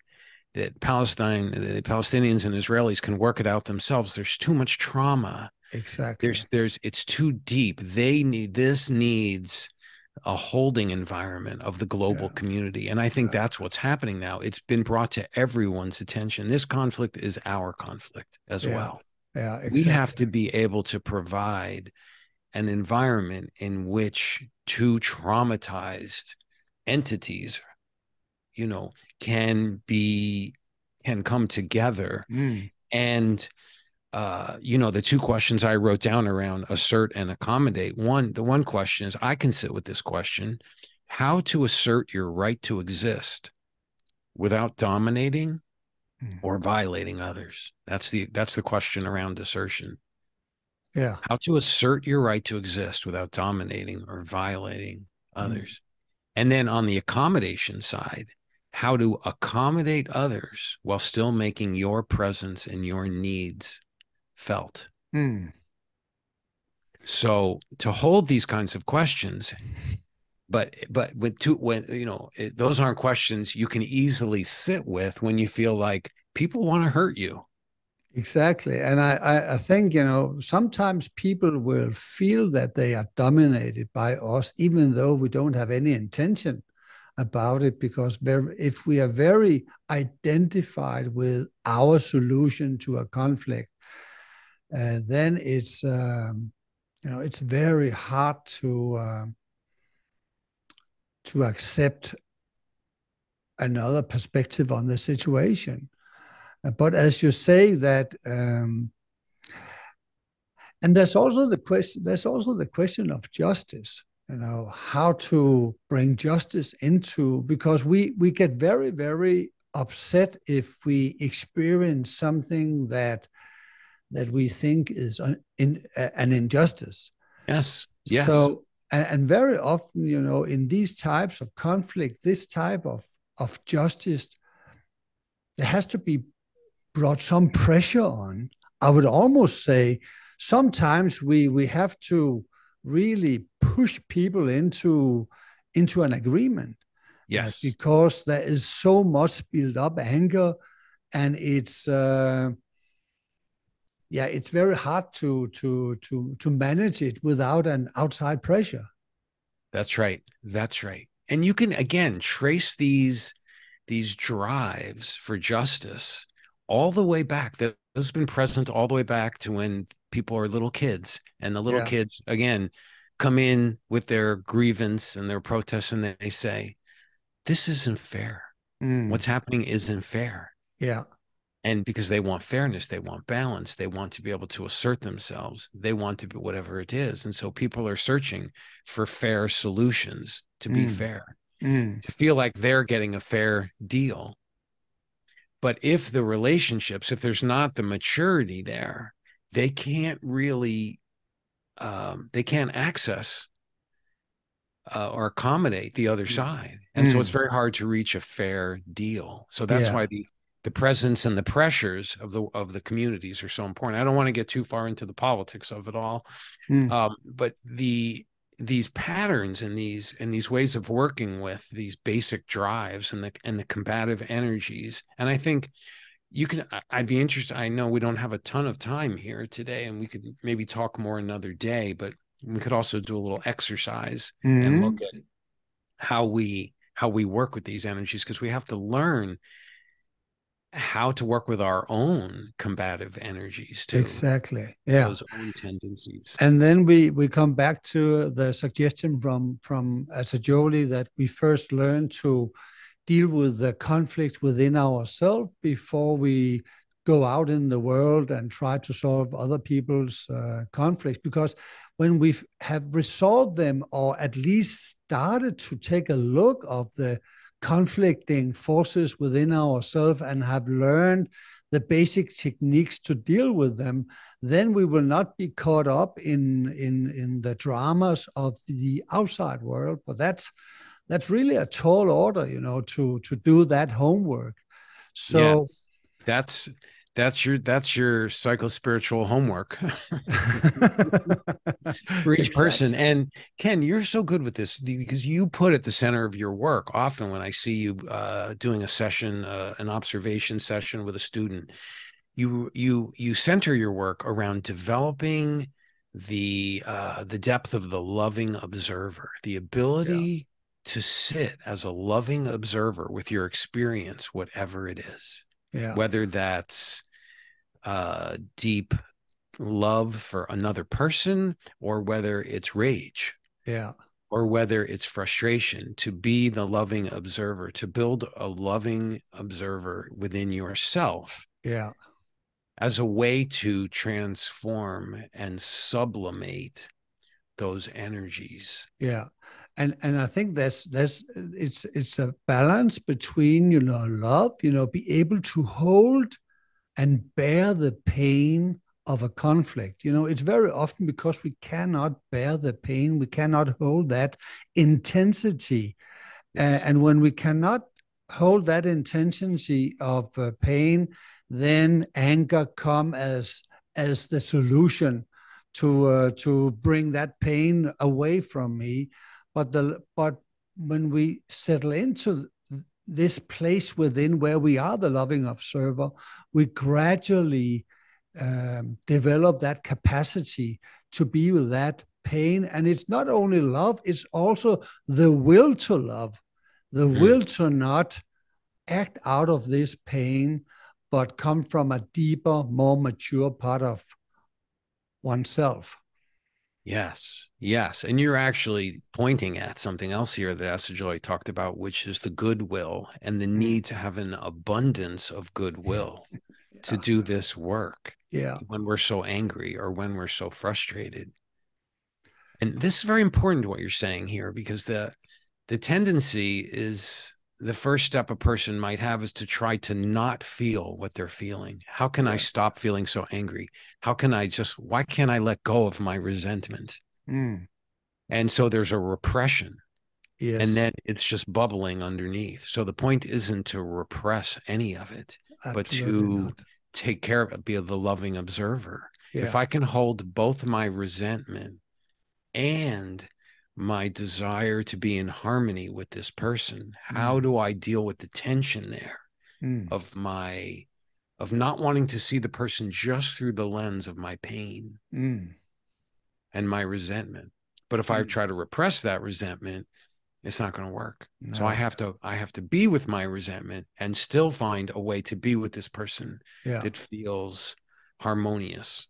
that Palestine, the Palestinians and Israelis can work it out themselves, there's too much trauma. Exactly. There's there's it's too deep. They need this needs a holding environment of the global yeah. community. And I think yeah. that's what's happening now. It's been brought to everyone's attention. This conflict is our conflict as yeah. well. Yeah, exactly. We have to be able to provide an environment in which two traumatized entities, you know, can be can come together mm. and uh, you know, the two questions I wrote down around assert and accommodate. One, the one question is I can sit with this question how to assert your right to exist without dominating mm. or violating others. That's the that's the question around assertion. Yeah. How to assert your right to exist without dominating or violating mm. others. Mm. And then on the accommodation side, how to accommodate others while still making your presence and your needs felt. Mm. So to hold these kinds of questions, but but with two when you know it, those aren't questions you can easily sit with when you feel like people want to hurt you. Exactly, and I I think you know sometimes people will feel that they are dominated by us, even though we don't have any intention about it because if we are very identified with our solution to a conflict uh, then it's um, you know it's very hard to uh, to accept another perspective on the situation. Uh, but as you say that, um, and there's also the question. There's also the question of justice. You know how to bring justice into because we we get very very upset if we experience something that that we think is an, in, an injustice. Yes. Yes. So, and, and, very often, you know, in these types of conflict, this type of, of justice, there has to be brought some pressure on. I would almost say sometimes we we have to really push people into into an agreement. Yes. Uh, because there is so much built up anger and it's uh, yeah, it's very hard to to to to manage it without an outside pressure. That's right. That's right. And you can again trace these these drives for justice all the way back. That has been present all the way back to when people are little kids, and the little yeah. kids again come in with their grievance and their protests, and they say, "This isn't fair. Mm. What's happening isn't fair." Yeah and because they want fairness they want balance they want to be able to assert themselves they want to be whatever it is and so people are searching for fair solutions to be mm. fair mm. to feel like they're getting a fair deal but if the relationships if there's not the maturity there they can't really um, they can't access uh, or accommodate the other mm. side and mm. so it's mm. very hard to reach a fair deal so that's yeah. why the the presence and the pressures of the of the communities are so important. I don't want to get too far into the politics of it all, mm. um, but the these patterns and these and these ways of working with these basic drives and the and the combative energies, and I think you can i'd be interested i know we don't have a ton of time here today and we could maybe talk more another day but we could also do a little exercise mm-hmm. and look at how we how we work with these energies because we have to learn how to work with our own combative energies too. Exactly. Yeah. Those own tendencies. And then we we come back to the suggestion from from Assagioli that we first learn to deal with the conflict within ourselves before we go out in the world and try to solve other people's uh, conflicts because when we have resolved them or at least started to take a look of the conflicting forces within ourselves and have learned the basic techniques to deal with them, then we will not be caught up in in in the dramas of the outside world. But that's that's really a tall order, you know, to to do that homework. So yes. that's that's your that's your psycho spiritual homework [LAUGHS] [LAUGHS] for each exactly. person and ken you're so good with this because you put at the center of your work often when i see you uh, doing a session uh, an observation session with a student you you you center your work around developing the uh, the depth of the loving observer the ability. To sit as a loving observer with your experience whatever it is yeah. whether that's uh, deep love for another person or whether it's rage. Yeah. Or whether it's frustration, to be the loving observer, to build a loving observer within yourself. Yeah. as a way to transform and sublimate those energies. Yeah. And and I think that's that's it's it's a balance between, you know, love, you know, be able to hold and bear the pain of a conflict. You know, it's very often because we cannot bear the pain, we cannot hold that intensity. Yes. Uh, and when we cannot hold that intensity of uh, pain, then anger come as as the solution to uh, to bring that pain away from me. But the but when we settle into this place within where we are the loving observer, we gradually um, develop that capacity to be with that pain. And it's not only love, it's also the will to love, the mm. will to not act out of this pain, but come from a deeper, more mature part of oneself. Yes, yes. And you're actually pointing at something else here that Assagioli talked about, which is the goodwill and the need to have an abundance of goodwill [LAUGHS] yeah. to do this work. Yeah. When we're so angry or when we're so frustrated. And this is very important what you're saying here because the the tendency is the first step a person might have is to try to not feel what they're feeling. How can. I stop feeling so angry? How can I just, why can't I let go of my resentment? Mm. And so there's a repression. Yes. And then it's just bubbling underneath. So the point isn't to repress any of it, Absolutely but to not. take care of it, be the loving observer. Yeah. If I can hold both my resentment and my desire to be in harmony with this person how mm. do i deal with the tension there mm. of my of not wanting to see the person just through the lens of my pain mm. and my resentment but if i mm. try to repress that resentment it's not going to work no. so i have to i have to be with my resentment and still find a way to be with this person yeah. that feels harmonious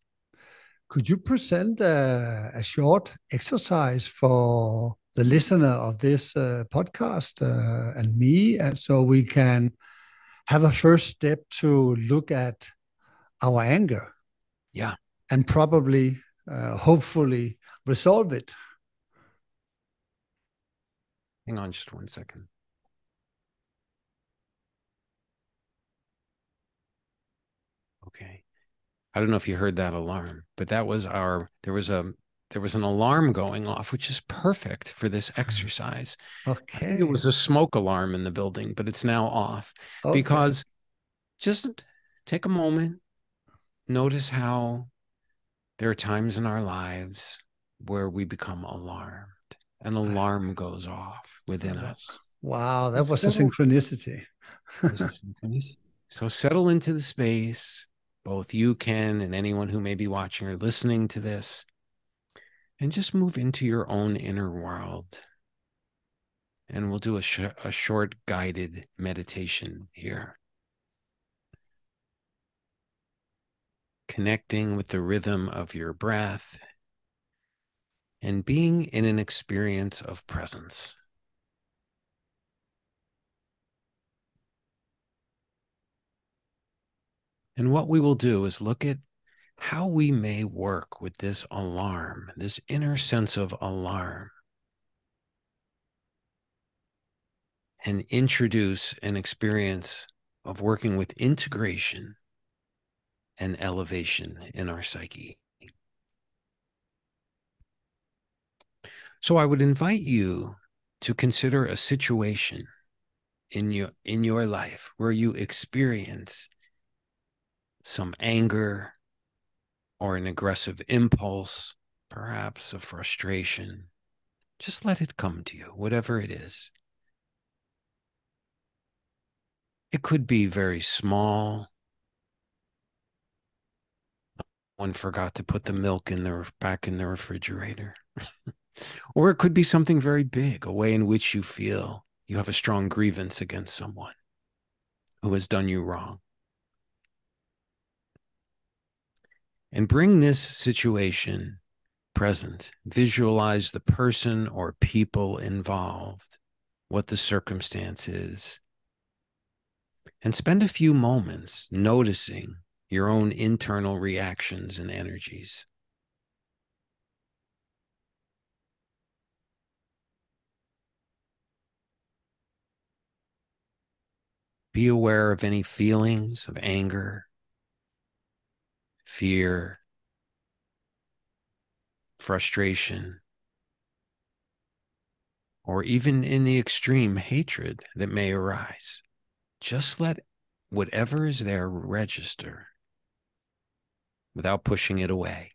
could you present a, a short exercise for the listener of this uh, podcast uh, and me, and so we can have a first step to look at our anger? Yeah. And probably, uh, hopefully, resolve it. Hang on just one second. Okay. I don't know if you heard that alarm, but that was our there was a there was an alarm going off, which is perfect for this mm. exercise. Okay. It was a smoke alarm in the building, but it's now off okay. because just take a moment, notice how there are times in our lives where we become alarmed. An alarm goes off within us. Wow, that was a synchronicity. so settle into the space both you can and anyone who may be watching or listening to this, and just move into your own inner world. And we'll do a, sh- a short guided meditation here. Connecting with the rhythm of your breath and being in an experience of presence. And what we will do is look at how we may work with this alarm, this inner sense of alarm, and introduce an experience of working with integration and elevation in our psyche. So I would invite you to consider a situation in your in your life where you experience some anger or an aggressive impulse, perhaps a frustration. Just let it come to you, whatever it is. It could be very small. One forgot to put the milk in the back in the refrigerator. [LAUGHS] or it could be something very big, a way in which you feel you have a strong grievance against someone who has done you wrong. And bring this situation present. Visualize the person or people involved, what the circumstance is, and spend a few moments noticing your own internal reactions and energies. Be aware of any feelings of anger, fear, frustration, or even in the extreme hatred that may arise. Just let whatever is there register without pushing it away.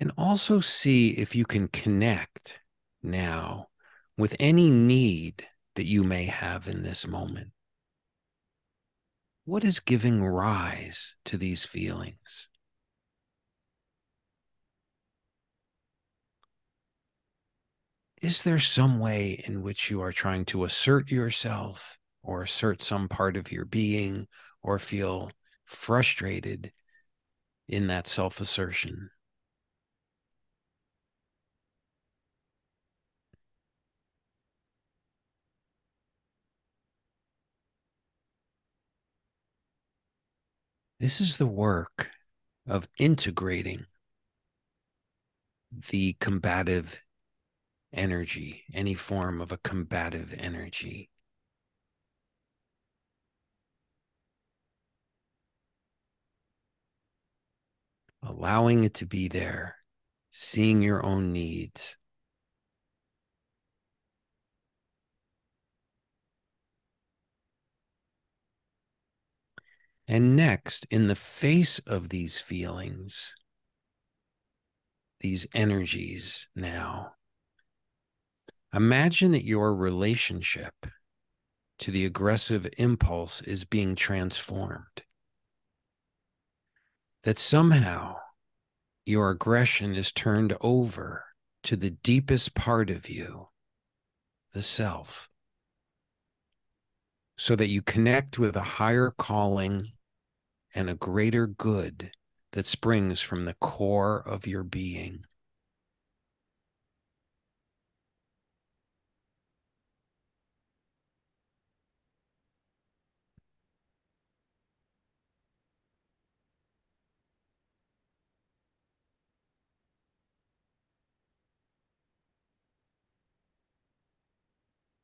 And also see if you can connect now with any need that you may have in this moment. What is giving rise to these feelings? Is there some way in which you are trying to assert yourself or assert some part of your being or feel frustrated in that self assertion? This is the work of integrating the combative energy, any form of a combative energy. Allowing it to be there, seeing your own needs, And next, in the face of these feelings, these energies now, imagine that your relationship to the aggressive impulse is being transformed. That somehow your aggression is turned over to the deepest part of you, the self, so that you connect with a higher calling and a greater good that springs from the core of your being.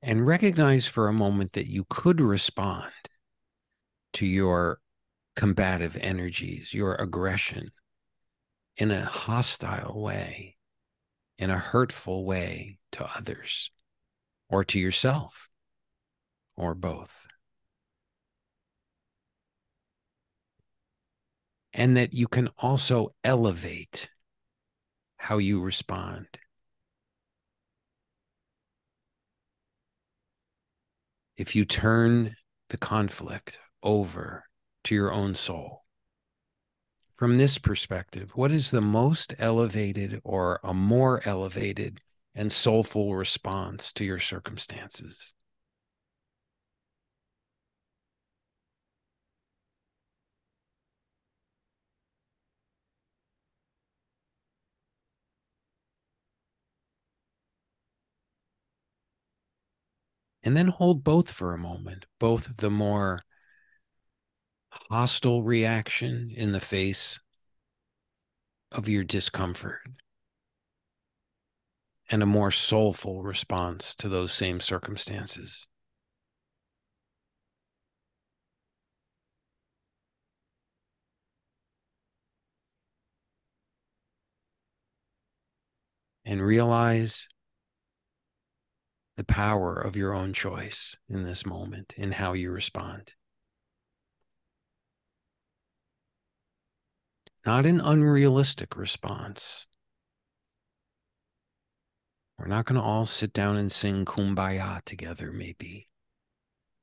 And recognize for a moment that you could respond to your combative energies, your aggression in a hostile way, in a hurtful way to others or to yourself or both. And that you can also elevate how you respond. If you turn the conflict over to your own soul. From this perspective, what is the most elevated or a more elevated and soulful response to your circumstances? and then hold both for a moment, both the more hostile reaction in the face of your discomfort and a more soulful response to those same circumstances. And realize the power of your own choice in this moment in how you respond. Not an unrealistic response. We're not going to all sit down and sing kumbaya together, maybe.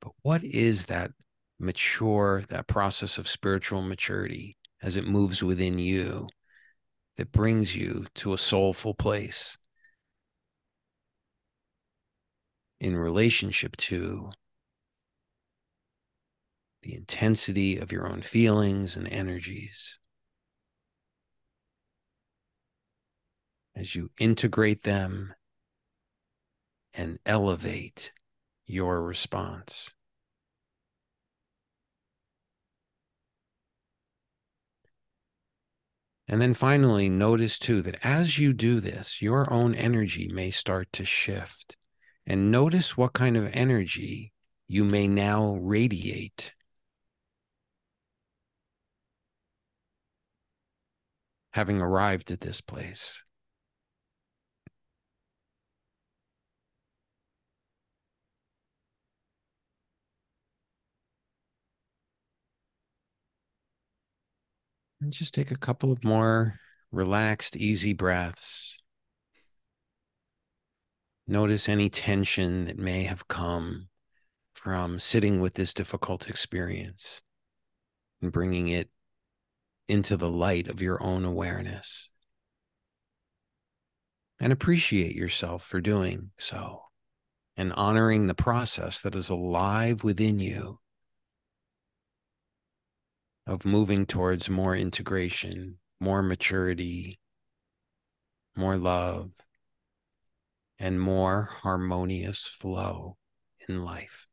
But what is that mature, that process of spiritual maturity as it moves within you that brings you to a soulful place in relationship to the intensity of your own feelings and energies? As you integrate them and elevate your response. And then finally, notice too that as you do this, your own energy may start to shift. And notice what kind of energy you may now radiate. Having arrived at this place. And just take a couple of more relaxed, easy breaths. Notice any tension that may have come from sitting with this difficult experience and bringing it into the light of your own awareness. And appreciate yourself for doing so and honoring the process that is alive within you of moving towards more integration, more maturity, more love, and more harmonious flow in life.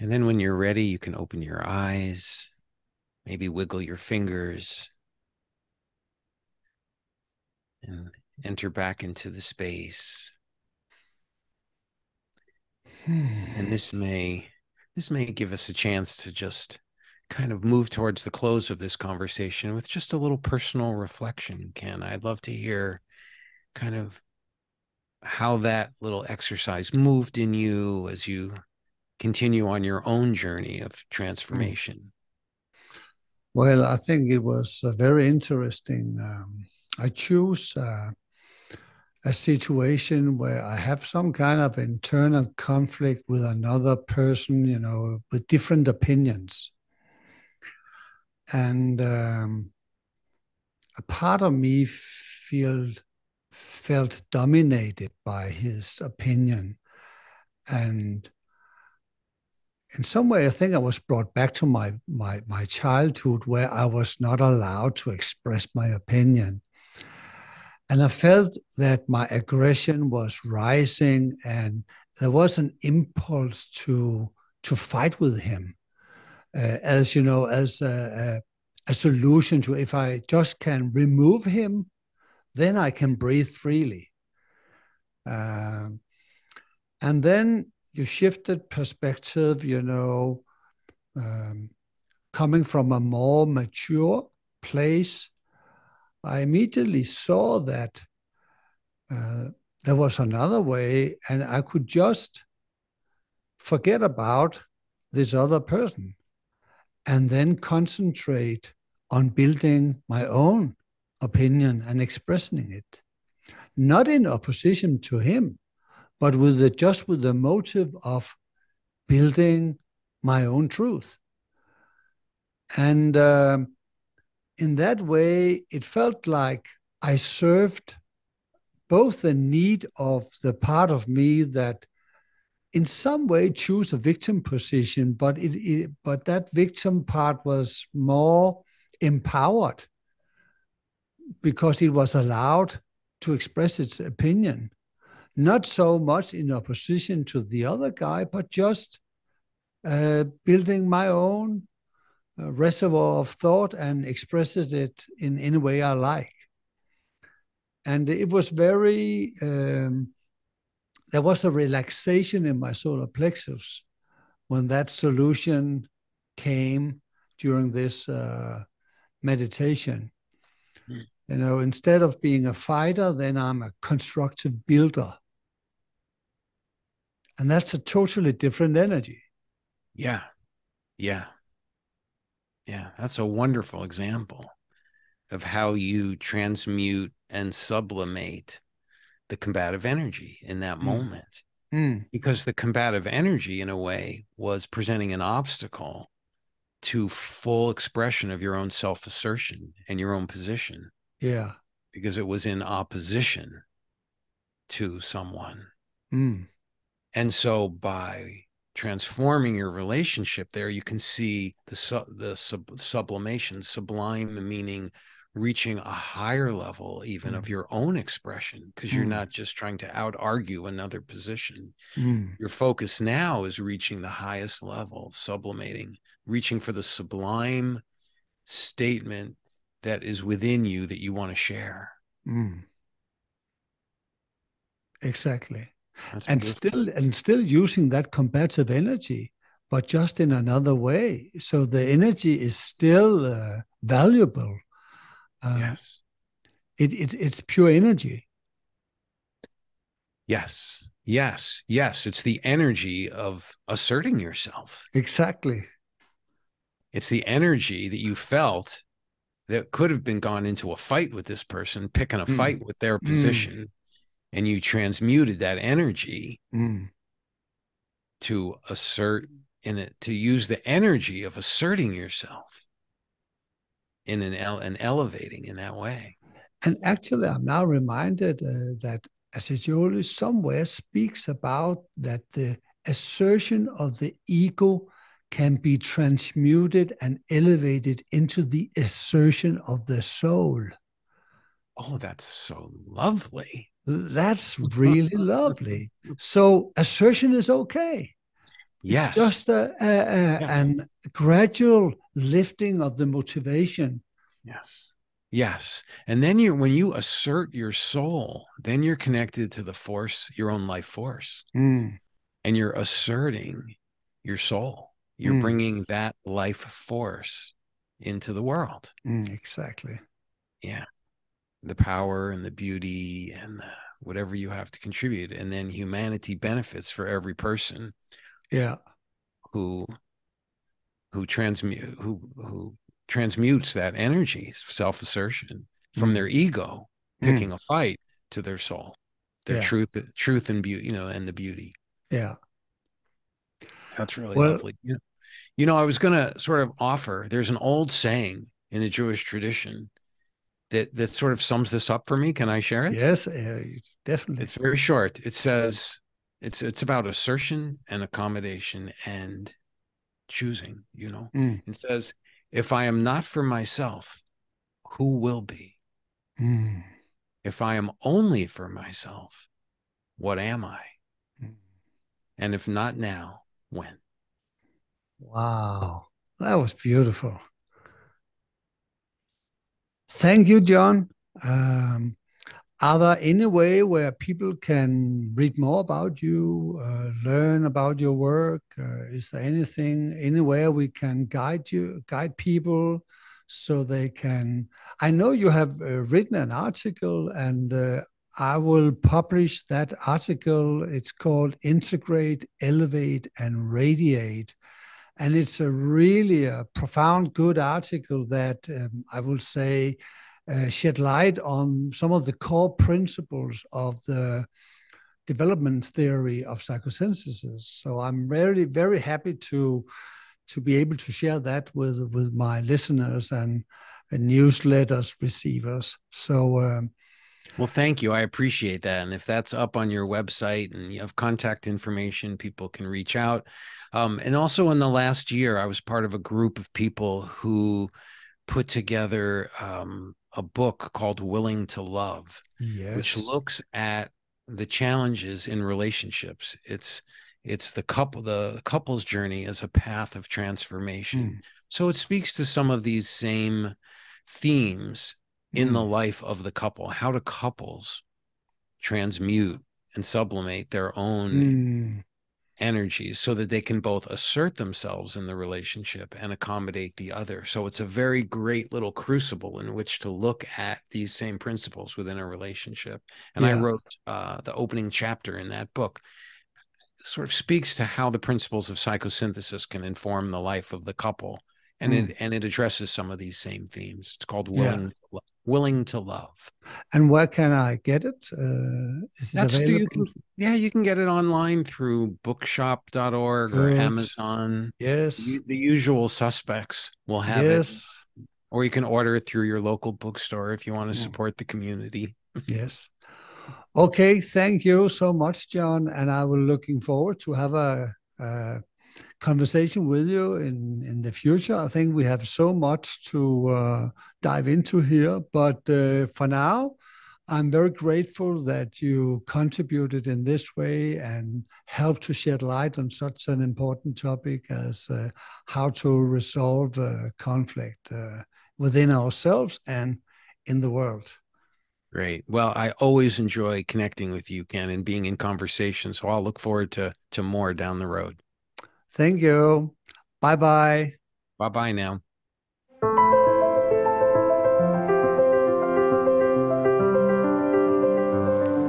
And then when you're ready, you can open your eyes, maybe wiggle your fingers, and enter back into the space and this may this may give us a chance to just kind of move towards the close of this conversation with just a little personal reflection ken. I'd love to hear kind of how that little exercise moved in you as you continue on your own journey of transformation. Well i think it was uh, very interesting. Um, i choose uh, a situation where I have some kind of internal conflict with another person, you know, with different opinions. And um, a part of me feel, felt dominated by his opinion. And in some way, I think I was brought back to my, my, my childhood where I was not allowed to express my opinion and I felt that my aggression was rising, and there was an impulse to to fight with him, uh, as you know, as a, a, a, solution to if I just can remove him, then I can breathe freely. Um, and then you shifted perspective, you know, um, coming from a more mature place I immediately saw that uh, there was another way, and I could just forget about this other person and then concentrate on building my own opinion and expressing it. Not in opposition to him, but with the, just with the motive of building my own truth. And um, in that way, it felt like I served both the need of the part of me that in some way choose a victim position, but it, it, but that victim part was more empowered because it was allowed to express its opinion, not so much in opposition to the other guy, but just uh, building my own reservoir of thought and expressed it in any way I like. And it was very, um, there was a relaxation in my solar plexus when that solution came during this uh, meditation. Mm. You know, instead of being a fighter, then I'm a constructive builder. And that's a totally different energy. Yeah. Yeah. Yeah, that's a wonderful example of how you transmute and sublimate the combative energy in that mm. moment. Mm. Because the combative energy, in a way, was presenting an obstacle to full expression of your own self assertion and your own position. Yeah. Because it was in opposition to someone. Mm. And so by transforming your relationship there you can see the su- the sub- sublimation sublime meaning reaching a higher level even Mm. of your own expression because you're Mm. not just trying to out argue another position Mm. your focus now is reaching the highest level sublimating reaching for the sublime statement that is within you that you want to share Mm. Exactly. That's and still and still using that combative energy but just in another way. So the energy is still uh, valuable. Uh, yes. it, it it's pure energy. Yes. Yes. Yes. It's the energy of asserting yourself. Exactly. It's the energy that you felt that could have been gone into a fight with this person picking a Mm. fight with their position and you transmuted that energy Mm. to assert in it to use the energy of asserting yourself in an ele- and elevating in that way. And actually i'm now reminded uh, that Assagioli somewhere speaks about that the assertion of the ego can be transmuted and elevated into the assertion of the soul. Oh that's so lovely That's [LAUGHS] really lovely. So assertion is okay. yes It's just a, a, a Yes. an gradual lifting of the motivation. Yes. Yes. And then you when you assert your soul, then you're connected to the force, your own life force, Mm, and you're asserting your soul. You're Mm. bringing that life force into the world. mm, exactly. Yeah. The power and the beauty and the, whatever you have to contribute. And then humanity benefits for every person Yeah. who who transmute who who transmutes that energy, self-assertion from Mm. their ego Mm. picking a fight to their soul, their Yeah. truth, truth and beauty, you know, and the beauty. Yeah. That's really Well- lovely. You know, you know, I was going to sort of offer. There's an old saying in the Jewish tradition that that sort of sums this up for me. Can I share it? Yes, uh, definitely. It's very short. It says it's it's about assertion and accommodation and choosing. You know, Mm. it says, "If I am not for myself, who will be? Mm, If I am only for myself, what am I? Mm. And if not now, when?" Wow. That was beautiful. Thank you, Jon. Um, are there any way where people can read more about you, uh, learn about your work? Uh, is there anything, anywhere we can guide you, guide people so they can? I know you have uh, written an article and uh, I will publish that article. It's called Integrate, Elevate, and Radiate. And it's a really a profound, good article that um, I will say uh, shed light on some of the core principles of the development theory of psychosynthesis. So I'm really very happy to to be able to share that with with my listeners and, and newsletters receivers. So um, Well, thank you. I appreciate that. And if that's up on your website and you have contact information, people can reach out. Um, and also in the last year, I was part of a group of people who put together um, a book called Willing to Love, yes, which looks at the challenges in relationships. It's it's the couple the couple's journey as a path of transformation. Mm. So it speaks to some of these same themes in the Mm. life of the couple. How do couples transmute and sublimate their own Mm. Energies so that they can both assert themselves in the relationship and accommodate the other. So it's a very great little crucible in which to look at these same principles within a relationship. And I wrote uh, the opening chapter in that book. Sort of speaks to how the principles of psychosynthesis can inform the life of the couple, and Mm. it and it addresses some of these same themes. It's called Yeah. willing to Lo- willing to love. And where can I get it? Uh, is it That's available? you can, yeah, you can get it online through bookshop.org or Amazon. yes. The usual suspects will have it, or you can order it through your local bookstore if you want to support the community. [LAUGHS] Yes. Okay. Thank you so much, Jon. And I will looking forward to have a, a conversation with you in, in the future. I think we have so much to uh, dive into here, but uh, for now, I'm very grateful that you contributed in this way and helped to shed light on such an important topic as uh, how to resolve conflict uh, within ourselves and in the world. Great. Well, I always enjoy connecting with you, Ken, and being in conversation. So I'll look forward to to more down the road. Thank you. Bye bye. Bye bye now.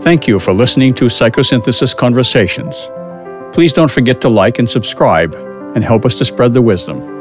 Thank you for listening to Psychosynthesis Conversations. Please don't forget to like and subscribe and help us to spread the wisdom.